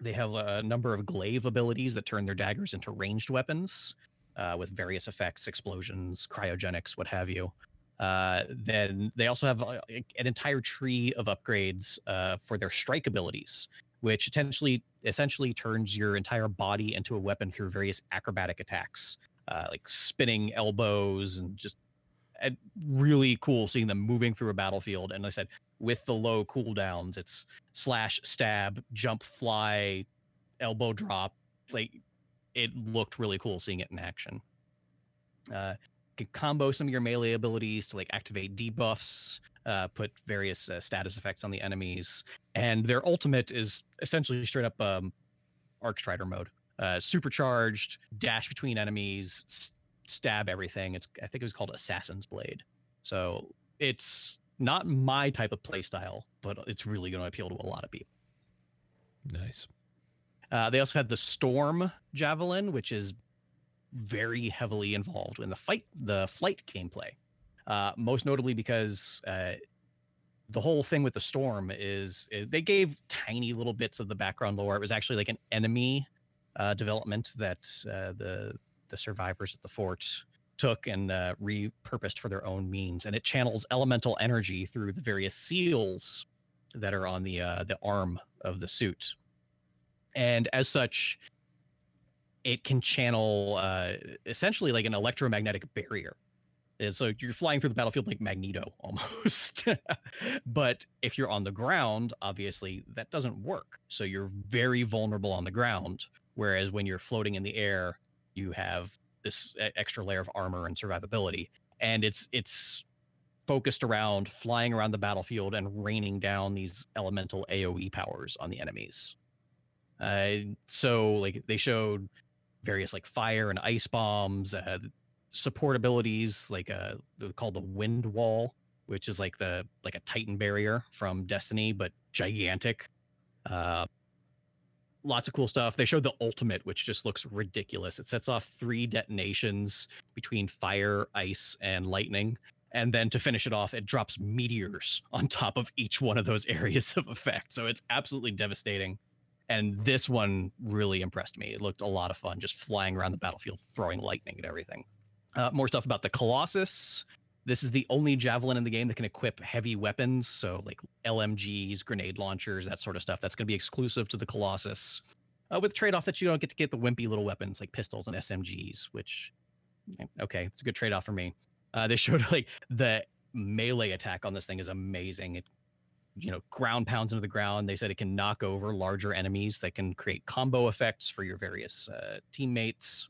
A: they have a number of glaive abilities that turn their daggers into ranged weapons uh, with various effects, explosions, cryogenics, what have you. Uh, then they also have uh, an entire tree of upgrades uh, for their strike abilities, which essentially essentially turns your entire body into a weapon through various acrobatic attacks, uh, like spinning elbows and just uh, really cool seeing them moving through a battlefield. And like I said, with the low cooldowns, it's slash, stab, jump, fly, elbow drop. Like it looked really cool seeing it in action. Uh, can combo some of your melee abilities to like activate debuffs, uh, put various uh, status effects on the enemies, and their ultimate is essentially straight up um, Arcstrider mode. Uh, supercharged, dash between enemies, s- stab everything. It's I think it was called Assassin's Blade. So it's not my type of playstyle, but it's really going to appeal to a lot of people.
C: Nice.
A: Uh, they also had the Storm Javelin, which is very heavily involved in the fight, the flight gameplay. Uh, most notably because uh, the whole thing with the Storm is uh, they gave tiny little bits of the background lore. It was actually like an enemy uh, development that uh, the the survivors at the fort took and uh, repurposed for their own means, and it channels elemental energy through the various seals that are on the uh, the arm of the suit. And as such it can channel uh, essentially like an electromagnetic barrier. And so you're flying through the battlefield like magneto *laughs* almost. But if you're on the ground obviously that doesn't work. So you're very vulnerable on the ground whereas when you're floating in the air you have this extra layer of armor and survivability and it's it's focused around flying around the battlefield and raining down these elemental aoe powers on the enemies uh, so like they showed various like fire and ice bombs, uh, support abilities like uh called the wind wall, which is like the like a Titan barrier from Destiny, but gigantic. Uh, lots of cool stuff. They showed the ultimate, which just looks ridiculous. It sets off three detonations between fire, ice, and lightning. And then to finish it off, it drops meteors *laughs* on top of each one of those *laughs* areas of effect. So it's absolutely devastating and this one really impressed me. It looked a lot of fun, just flying around the battlefield, throwing lightning at everything. Uh, more stuff about the Colossus. This is the only javelin in the game that can equip heavy weapons, so like LMGs, grenade launchers, that sort of stuff. That's going to be exclusive to the Colossus, uh, with the trade-off that you don't get to get the wimpy little weapons like pistols and SMGs. Which, eh, okay, it's a good trade-off for me. Uh, they *laughs* showed like the melee attack on this thing is amazing. It you know ground pounds into the ground they said it can knock over larger enemies that can create combo effects for your various uh, teammates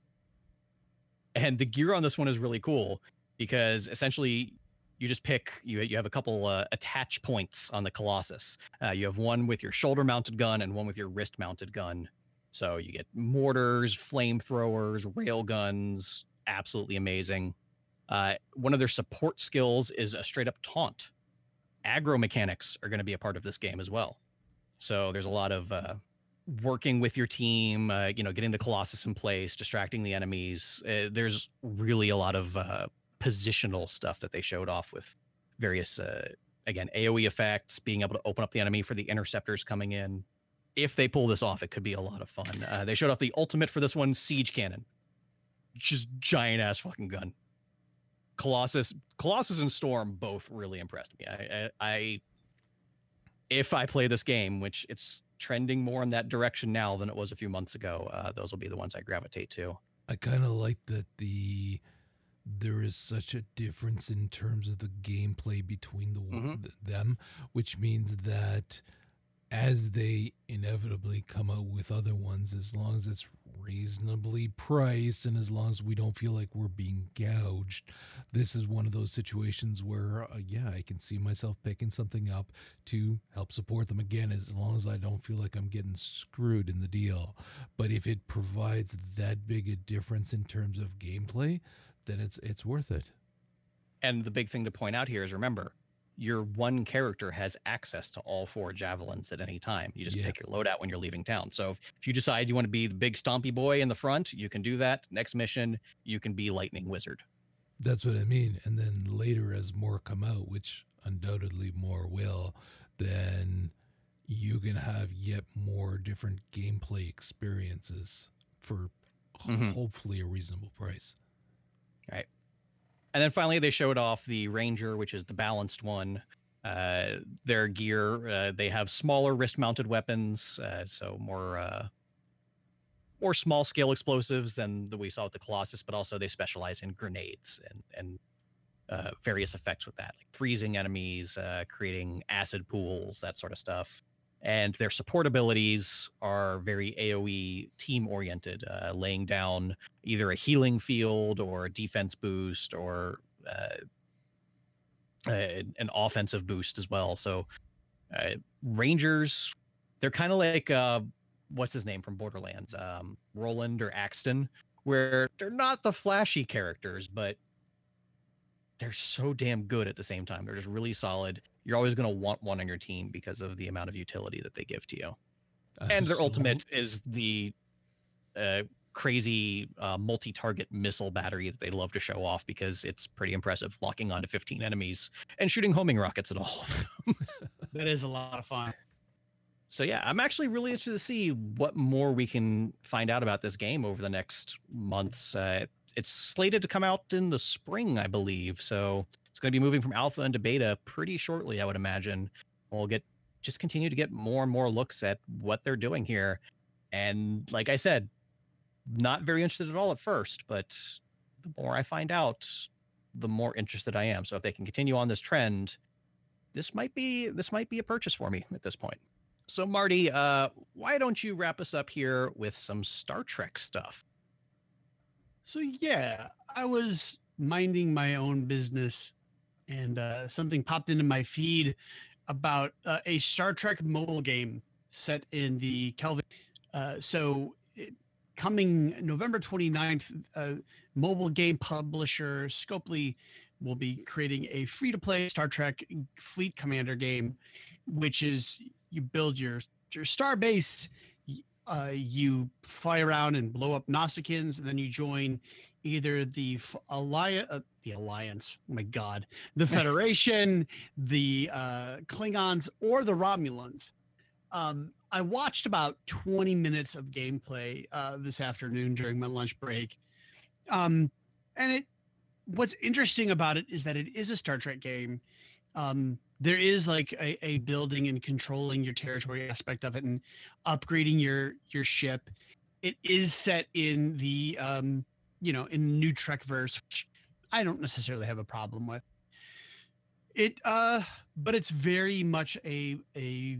A: and the gear on this one is really cool because essentially you just pick you, you have a couple uh, attach points on the colossus uh, you have one with your shoulder mounted gun and one with your wrist mounted gun so you get mortars flamethrowers rail guns absolutely amazing uh, one of their support skills is a straight up taunt aggro mechanics are going to be a part of this game as well. So there's a lot of uh, working with your team, uh, you know, getting the Colossus in place, distracting the enemies. Uh, there's really a lot of positional stuff that they showed off with various, uh, again, AoE effects, being able to open up the enemy for the interceptors coming in. If they pull this off, it could be a lot of fun. Uh, they showed off the ultimate for this one, Siege Cannon. Just giant ass fucking gun. Colossus, Colossus and Storm both really impressed me. I, I, I, if I play this game, which it's trending more in that direction now than it was a few months ago, uh, those will be the ones I gravitate to.
C: I kind of like that the there is such a difference in terms of the gameplay between the
A: Mhm.
C: them, which means that as they inevitably come out with other ones, as long as it's reasonably priced and as long as we don't feel like we're being gouged, this is one of those situations where, uh, yeah, I can see myself picking something up to help support them again, as long as I don't feel like I'm getting screwed in the deal. But if it provides that big a difference in terms of gameplay, then it's it's worth it.
A: And the big thing to point out here is remember, your one character has access to all four javelins at any time. You just
C: Yeah.
A: pick your loadout when you're leaving town. So if, if you decide you want to be the big stompy boy in the front, you can do that. Next mission, you can be Lightning Wizard.
C: That's what I mean. And then later, as more come out, which undoubtedly more will, then you can have yet more different gameplay experiences for
A: Mhm.
C: hopefully a reasonable price.
A: And then finally, they showed off the Ranger, which is the balanced one. Uh, their gear, uh, they have smaller wrist-mounted weapons, uh, so more uh, more small-scale explosives than the we saw with the Colossus, but also they specialize in grenades and and uh, various effects with that, like freezing enemies, uh, creating acid pools, that sort of stuff. And their support abilities are very AOE team oriented, uh, laying down either a healing field or a defense boost or uh, a- an offensive boost as well. So, uh, Rangers, they're kind of like uh, what's his name from Borderlands, um, Roland or Axton, where they're not the flashy characters, but they're so damn good at the same time. They're just really solid. You're always going to want one on your team because of the amount of utility that they give to you. And their ultimate is the uh, crazy uh, multi-target missile battery that they love to show off because it's pretty impressive, locking onto 15 enemies and shooting homing rockets at all of them. *laughs*
B: That is a lot of fun.
A: So yeah, I'm actually really interested to see what more we can find out about this game over the next months. Uh, it's slated to come out in the spring, I believe. So it's going to be moving from alpha into beta pretty shortly, I would imagine. We'll get just continue to get more and more looks at what they're doing here. And like I said, not very interested at all at first, but the more I find out, the more interested I am. So if they can continue on this trend, this might be this might be a purchase for me at this point. So Marty, uh, why don't you wrap us up here with some Star Trek stuff?
B: So yeah, I was minding my own business, and uh, something popped into my feed about uh, a Star Trek mobile game set in the Kelvin. Uh, so it, coming November 29th, uh, mobile game publisher Scopely will be creating a free-to-play Star Trek Fleet Commander game, which is you build your your star base uh, you fly around and blow up Nausicaans, and then you join either the alliance, uh, the alliance. Oh my God, the Federation, *laughs* the uh, Klingons, or the Romulans. Um, I watched about 20 minutes of gameplay uh, this afternoon during my lunch break, um, and it. What's interesting about it is that it is a Star Trek game. Um, there is like a, a building and controlling your territory aspect of it and upgrading your your ship it is set in the um you know in the new trek verse which i don't necessarily have a problem with. It uh but it's very much a a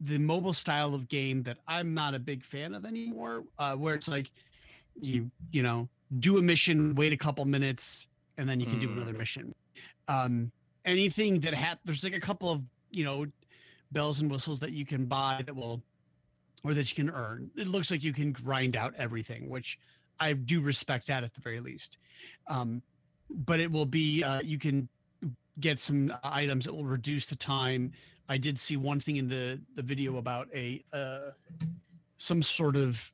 B: the mobile style of game that i'm not a big fan of anymore uh where it's like you you know do a mission wait a couple minutes and then you can do another mission. Um anything that had there's like a couple of you know bells and whistles that you can buy that will or that you can earn. It looks like you can grind out everything which i do respect that at the very least. Um but it will be uh, you can get some items that will reduce the time. I did see one thing in the the video about a uh some sort of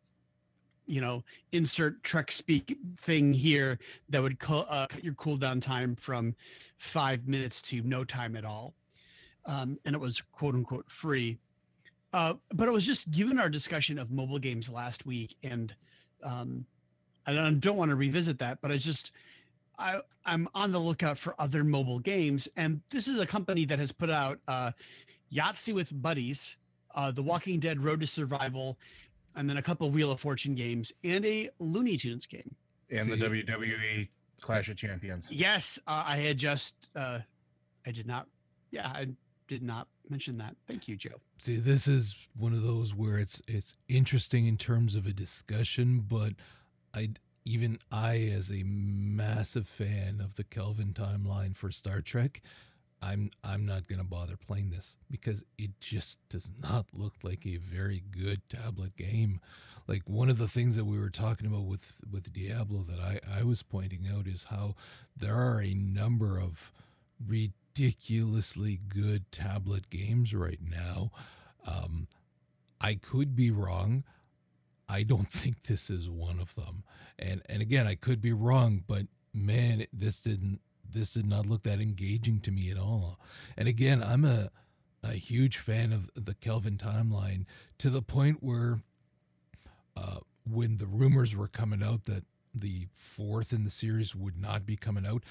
B: you know insert trek speak thing here that would co- uh, cut your cooldown time from five minutes to no time at all. Um, and it was quote unquote free. Uh, but it was just given our discussion of mobile games last week and um, i don't, don't want to revisit that but i just I, i'm on the lookout for other mobile games and this is a company that has put out uh, yahtzee with buddies uh, the walking dead road to survival and then a couple of Wheel of Fortune games and a Looney Tunes game.
D: and the WWE Clash of Champions.
B: Yes, uh, I had just, uh, I did not, yeah, I did not mention that. Thank you, Joe.
C: See, this is one of those where it's it's interesting in terms of a discussion, but I even I, as a massive fan of the Kelvin timeline for Star Trek, I'm I'm not gonna bother playing this because it just does not look like a very good tablet game. Like one of the things that we were talking about with with Diablo that I I was pointing out is how there are a number of ridiculously good tablet games right now. Um, I could be wrong. I don't think this is one of them. And and again, I could be wrong, but man, this didn't this did not look that engaging to me at all. And again, I'm a a huge fan of the Kelvin timeline to the point where uh, when the rumors were coming out that the fourth in the series would not be coming out,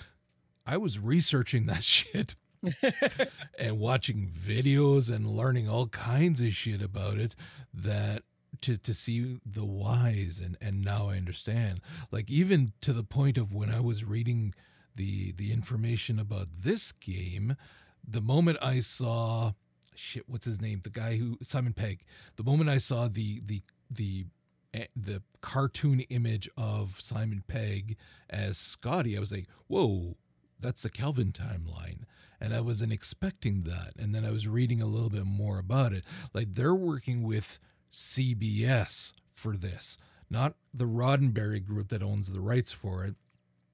C: I was researching that *laughs* shit *laughs* and watching videos and learning all kinds of shit about it that to to see the whys and and now I understand. Like even to the point of when I was reading the the information about this game, the moment I saw shit, what's his name? The guy who Simon Pegg. The moment I saw the the the eh, the cartoon image of Simon Pegg as Scotty, I was like, whoa, that's the Kelvin timeline. And I wasn't expecting that. And then I was reading a little bit more about it. Like they're working with CBS for this, not the Roddenberry group that owns the rights for it,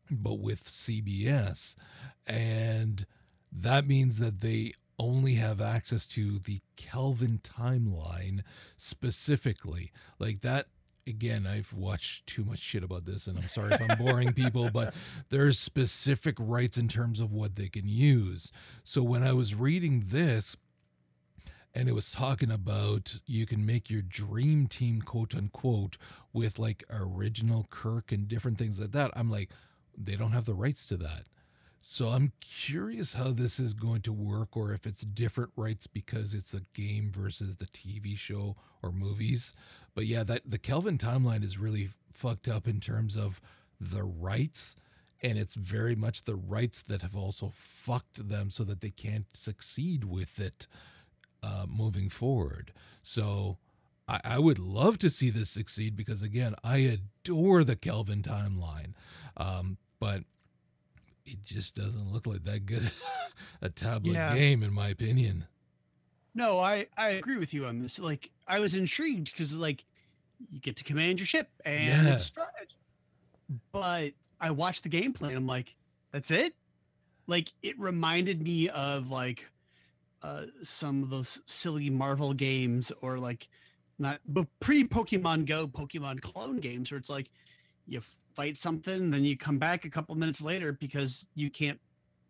C: but with CBS. And that means that they only have access to the Kelvin timeline specifically. Like that again, I've watched too much shit about this, and I'm sorry if I'm boring *laughs* people, but there's specific rights in terms of what they can use. So when I was reading this, and it was talking about you can make your dream team, quote unquote, with like original Kirk and different things like that. I'm like, they don't have the rights to that. So I'm curious how this is going to work or if it's different rights because it's a game versus the TV show or movies. But yeah, that the Kelvin timeline is really fucked up in terms of the rights and it's very much the rights that have also fucked them so that they can't succeed with it uh, moving forward. So I, I, would love to see this succeed because again, I adore the Kelvin timeline, um, but it just doesn't look like that good *laughs* a tablet yeah. game, in my opinion.
B: No, I I agree with you on this. Like, I was intrigued because like you get to command your ship and yeah. but I watched the gameplay and I'm like, that's it. Like, it reminded me of like uh, some of those silly Marvel games or like not but pre Pokemon Go, Pokemon clone games where it's like you fight something, then you come back a couple minutes later because you can't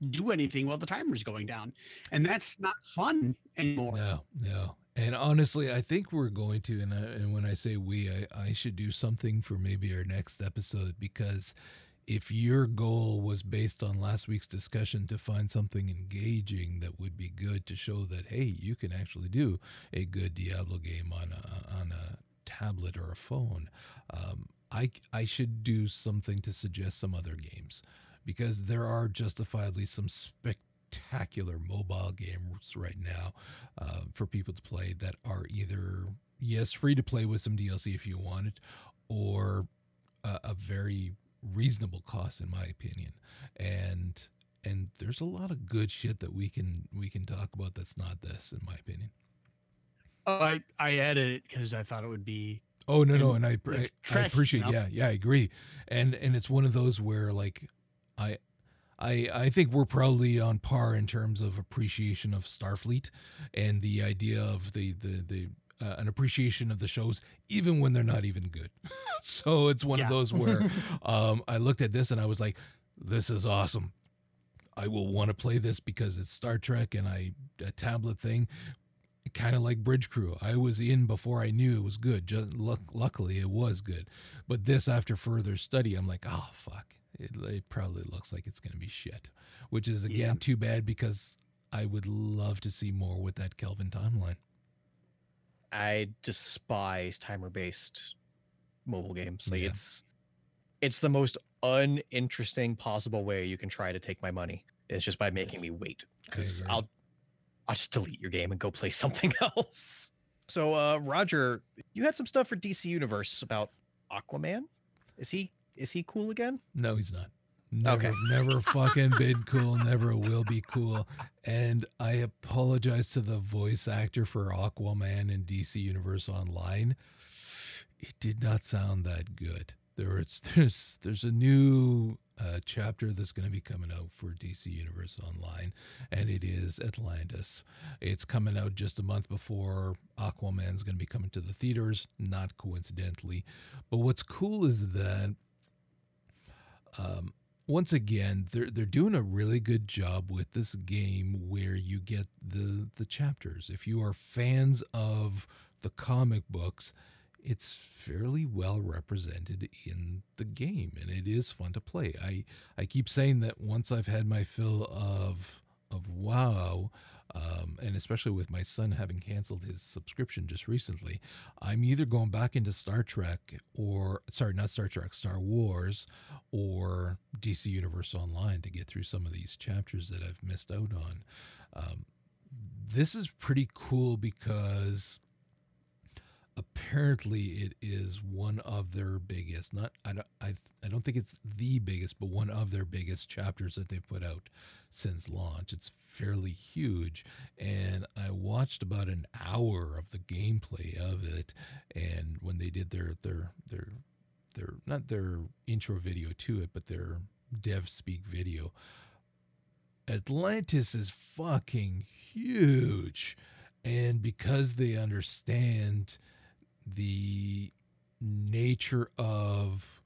B: do anything while the timer's going down. And that's not fun anymore.
C: No, no. And honestly, I think we're going to, and, I, and when I say we, I, I should do something for maybe our next episode because if your goal was based on last week's discussion to find something engaging that would be good to show that hey you can actually do a good diablo game on a on a tablet or a phone um, i i should do something to suggest some other games. Because there are justifiably some spectacular mobile games right now uh, for people to play that are either yes free to play with some dlc if you want it or a, a very reasonable cost in my opinion. And and there's a lot of good shit that we can we can talk about that's not this in my opinion.
B: Oh, i i added it because i thought it would be
C: oh no no and i I, I appreciate yeah yeah i agree. And and it's one of those where like i I, I think we're probably on par in terms of appreciation of Starfleet and the idea of the the the uh, an appreciation of the shows, even when they're not even good. *laughs* so it's one yeah. of those where *laughs* um, I looked at this and I was like, this is awesome. I will want to play this because it's Star Trek and I a tablet thing, kind of like Bridge Crew. I was in before I knew it was good. Just luckily, it was good. But this, after further study, I'm like, oh fuck, it, it probably looks like it's gonna be shit. Which is again yeah. too bad because I would love to see more with that Kelvin timeline.
A: I despise timer based mobile games. Like yeah. it's it's the most uninteresting possible way you can try to take my money. It's just by making me wait because I'll I'll just delete your game and go play *laughs* something else. So uh Roger, you had some stuff for DC Universe about Aquaman. Is he is he cool again?
C: No, he's not. Never, okay. never *laughs* fucking been cool. Never will be cool. And I apologize to the voice actor for Aquaman in DC Universe Online. It did not sound that good. There's *laughs* there's there's a new uh, chapter that's going to be coming out for DC Universe Online, and it is Atlantis. It's coming out just a month before Aquaman's going to be coming to the theaters, not coincidentally. But what's cool is that um, once again, they're they're doing a really good job with this game where you get the the chapters. If you are fans of the comic books, it's fairly well represented in the game and it is fun to play. I I keep saying that once I've had my fill of of WoW, um, and especially with my son having canceled his subscription just recently, I'm either going back into Star Trek or sorry, not Star Trek, Star Wars, or DC Universe Online to get through some of these chapters that I've missed out on. Um, this is pretty cool because apparently it is one of their biggest not I don't, I, I don't think it's the biggest but one of their biggest chapters that they've put out since launch. It's fairly huge. And i watched about an hour of the gameplay of it. And when they did their their their their not their intro video to it but their dev speak video atlantis is fucking huge. And because they understand the nature of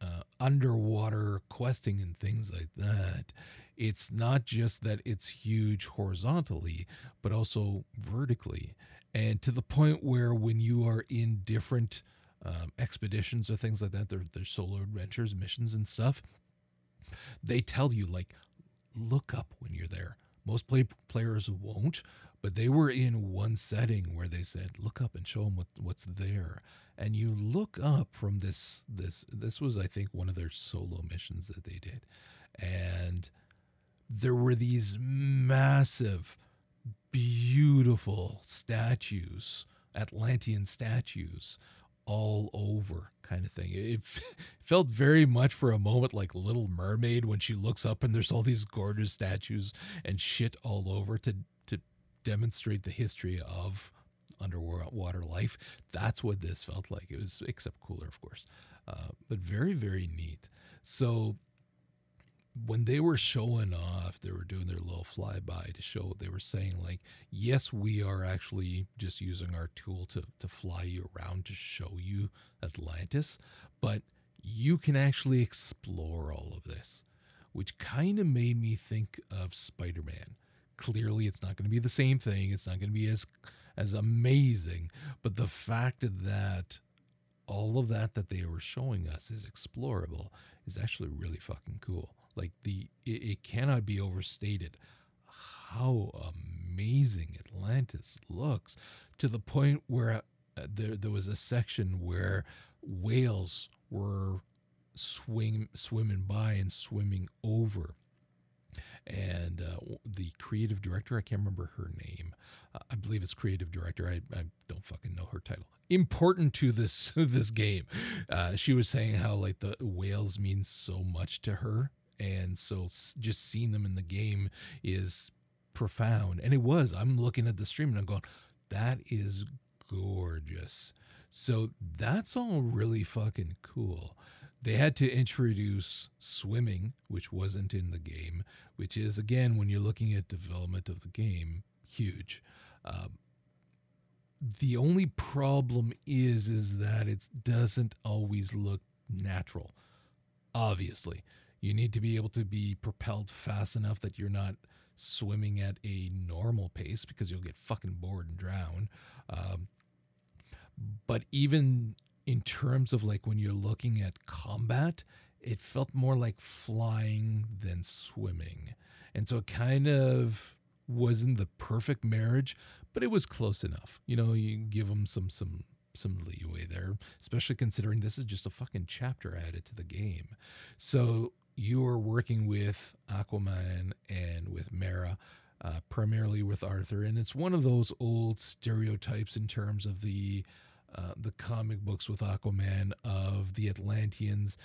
C: uh, underwater questing and things like that, it's not just that it's huge horizontally, but also vertically. And to the point where when you are in different um, expeditions or things like that, they're, they're solo adventures, missions, and stuff, they tell you, like, look up when you're there. Most play- players won't, but they were in one setting where they said look up and show them what, what's there. And you look up from this this this was i think one of their solo missions that they did. And there were these massive beautiful statues atlantean statues all over kind of thing. It, felt very much for a moment like little mermaid when she looks up and there's all these gorgeous statues and shit all over to demonstrate the history of underwater life. That's what this felt like. It was, except cooler, of course, uh, but very, very neat. So when they were showing off, they were doing their little flyby to show. They were saying like, yes, we are actually just using our tool to to fly you around to show you Atlantis, but you can actually explore all of this, which kind of made me think of Spider Man Clearly, it's not going to be the same thing. It's not going to be as as amazing. But the fact that all of that that they were showing us is explorable is actually really fucking cool. Like the it, it cannot be overstated how amazing Atlantis looks to the point where uh, there there was a section where whales were swing swimming by and swimming over and uh, the creative director, I can't remember her name. Uh, I believe it's creative director. I, I don't fucking know her title. Important to this *laughs* this game. Uh, she was saying how like the whales mean so much to her, and so just seeing them in the game is profound. And it was. I'm looking at the stream and I'm going, that is gorgeous. So that's all really fucking cool. They had to introduce swimming, which wasn't in the game, which is, again, when you're looking at development of the game, huge. Um, the only problem is is that it doesn't always look natural obviously you need to be able to be propelled fast enough that you're not swimming at a normal pace because you'll get fucking bored and drown um, but even in terms of like when you're looking at combat, it felt more like flying than swimming. And so it kind of wasn't the perfect marriage, but it was close enough. You know, you give them some some some leeway there, especially considering this is just a fucking chapter added to the game. So you are working with Aquaman and with Mera, uh, primarily with Arthur, and it's one of those old stereotypes in terms of the uh, the comic books with Aquaman of the Atlanteans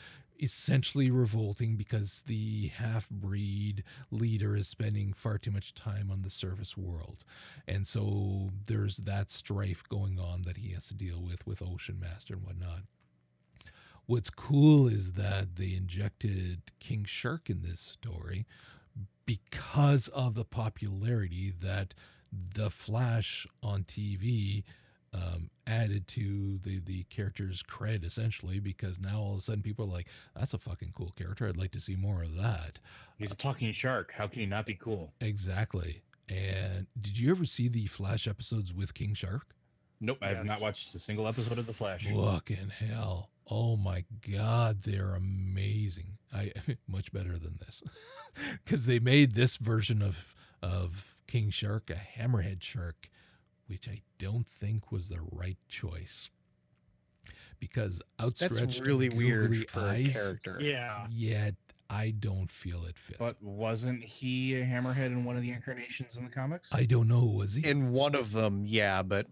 C: essentially revolting because the half breed leader is spending far too much time on the surface world. And so there's that strife going on that he has to deal with with Ocean Master and whatnot. What's cool is that they injected King Shark in this story because of the popularity that the Flash on TV um, added to the the character's cred essentially because now all of a sudden people are like, "That's a fucking cool character. I'd like to see more of that."
D: He's a talking shark. How can he not be cool?
C: Exactly. And did you ever see the Flash episodes with King Shark?
D: Nope, I have not watched a single episode of The Flash.
C: Fucking hell. Oh my god, they're amazing. I *laughs* much better than this. *laughs* Cuz they made this version of of King Shark a hammerhead shark, which I don't think was the right choice. Because outstretched
A: That's really weird for
C: eyes,
A: a character.
B: Yeah.
C: Yet I don't feel it fits.
D: But wasn't he a hammerhead in one of the incarnations in the comics?
C: I don't know, was he?
A: In one of them, yeah, but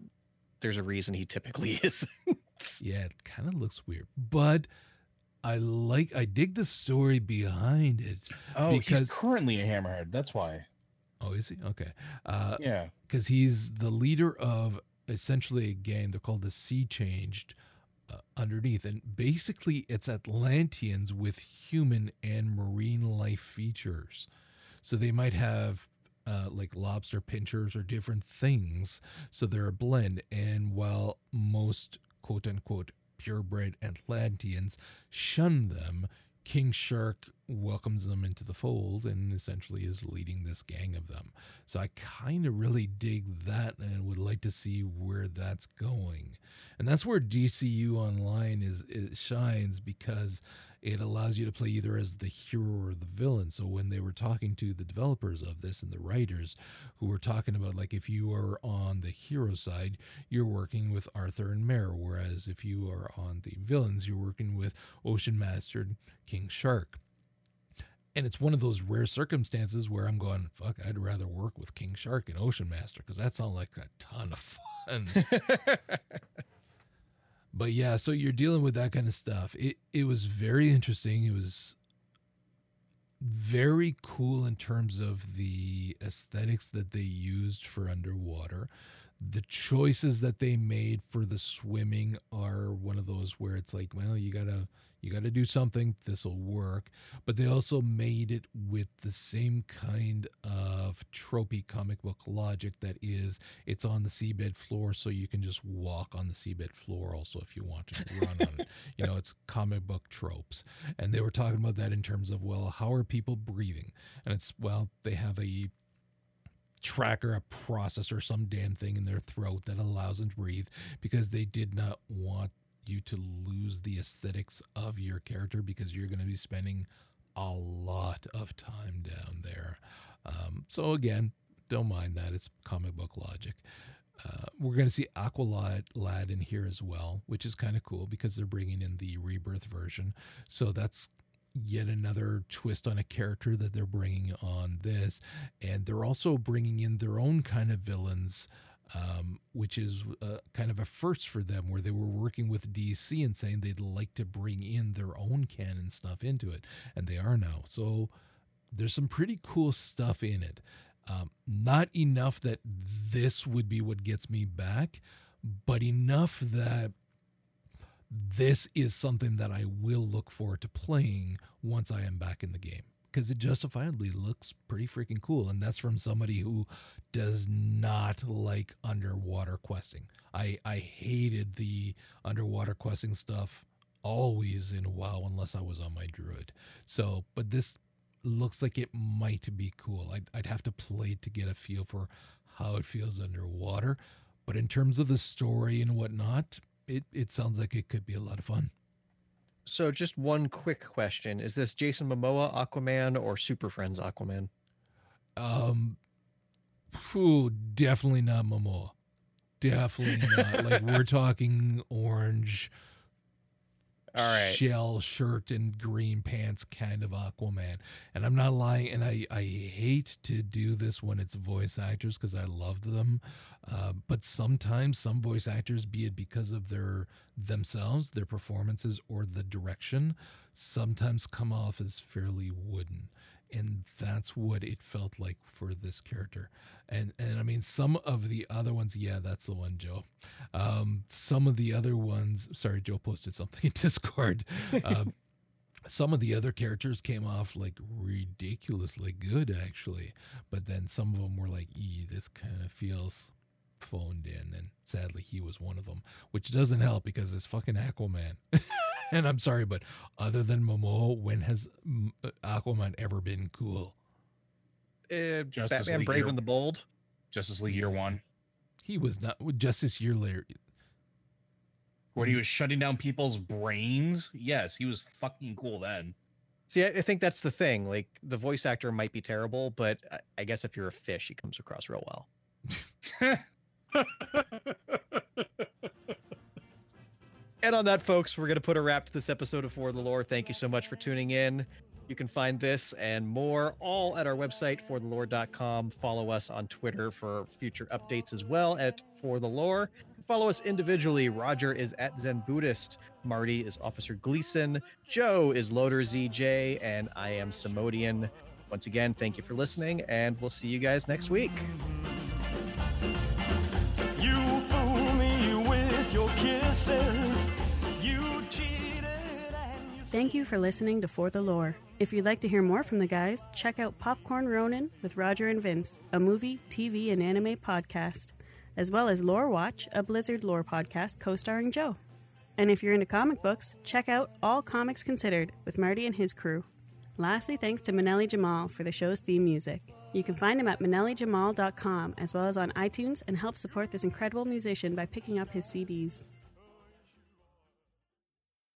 A: there's a reason he typically *laughs* isn't.
C: Yeah, it kind of looks weird, but I like I dig the story behind it.
D: oh,
C: because-
D: he's currently a hammerhead. That's why.
C: Oh, is he? Okay. Uh
D: Yeah.
C: Cuz he's the leader of essentially a gang they're called the Sea Changed uh, underneath and basically it's Atlanteans with human and marine life features. So they might have uh, like lobster pinchers or different things. So they're a blend. And while most quote unquote purebred Atlanteans shun them, King Shark welcomes them into the fold and essentially is leading this gang of them. So I kind of really dig that and would like to see where that's going. And that's where DCU Online is it shines because it allows you to play either as the hero or the villain. So when they were talking to the developers of this and the writers who were talking about like if you are on the hero side, you're working with Arthur and Mera, whereas if you are on the villains, you're working with Ocean Master and King Shark. And it's one of those rare circumstances where I'm going, fuck, I'd rather work with King Shark and Ocean Master because that sounds like a ton of fun. *laughs* but yeah, so you're dealing with that kind of stuff. It it was very interesting. It was very cool in terms of the aesthetics that they used for underwater. The choices that they made for the swimming are one of those where it's like, well, you gotta you gotta do something. This will work. But they also made it with the same kind of tropey comic book logic that is, it's on the seabed floor, so you can just walk on the seabed floor. Also, if you want to run on it, *laughs* you know, it's comic book tropes. And they were talking about that in terms of, well, how are people breathing? And it's well, they have a tracker, a processor, some damn thing in their throat that allows them to breathe because they did not want you to lose the aesthetics of your character because you're going to be spending a lot of time down there. Um, so again, don't mind that. It's comic book logic. Uh, we're going to see Aqualad Lad in here as well, which is kind of cool because they're bringing in the rebirth version. So that's yet another twist on a character that they're bringing on this. And they're also bringing in their own kind of villains, um, which is uh, kind of a first for them, where they were working with DC and saying they'd like to bring in their own canon stuff into it. And they are now. So there's some pretty cool stuff in it. Um, not enough that this would be what gets me back, but enough that this is something that I will look forward to playing once I am back in the game because it justifiably looks pretty freaking cool. And that's from somebody who does not like underwater questing. I, I hated the underwater questing stuff always in WoW unless I was on my druid. So, but this looks like it might be cool. I'd, I'd have to play to get a feel for how it feels underwater. But in terms of the story and whatnot, it, it sounds like it could be a lot of fun.
A: So, just one quick question: Is this Jason Momoa Aquaman or Super Friends Aquaman?
C: Um, phew, definitely not Momoa. Definitely not. like we're *laughs* talking orange,
A: All right.
C: shell shirt and green pants kind of Aquaman. And I'm not lying. And I I hate to do this when it's voice actors because I loved them. Uh, but sometimes some voice actors, be it because of their themselves, their performances, or the direction, sometimes come off as fairly wooden and that's what it felt like for this character. And and i mean some of the other ones yeah that's the one joe. Um some of the other ones sorry joe posted something *laughs* in discord. Um *laughs* some of the other characters came off like ridiculously good actually but then some of them were like e this kind of feels phoned in and sadly he was one of them which doesn't help because it's fucking aquaman *laughs* and i'm sorry but other than momoa when has mm, aquaman ever been cool
A: Uh,
D: Justice
A: Batman
D: League
A: Brave
D: Hero.
A: and the Bold.
D: Justice League Year One.
C: he was not justice year later
D: When he was shutting down people's brains. Yes, he was fucking cool then.
A: See, I, I think that's the thing. Like the voice actor might be terrible, but I, I guess if you're a fish, he comes across real well. *laughs* *laughs* And on that, folks, we're going to put a wrap to this episode of For the Lore. Thank you so much for tuning in. You can find this and more all at our website, forthelore.com. Follow us on Twitter for future updates as well at For the Lore. Follow us individually. Roger is at Zen Buddhist. Marty is Officer Gleason. Joe is Loader ZJ. And I am Samodian. Once again, thank you for listening, and we'll see you guys next week.
E: Thank you for listening to For the Lore. If you'd like to hear more from the guys, check out Popcorn Ronin with Roger and Vince, a movie, TV, and anime podcast, as well as Lore Watch, a Blizzard lore podcast co starring Joe. And if you're into comic books, check out All Comics Considered with Marty and his crew. Lastly, thanks to Manelli Jamal for the show's theme music. You can find him at manellijamal.com as well as on iTunes and help support this incredible musician by picking up his CDs.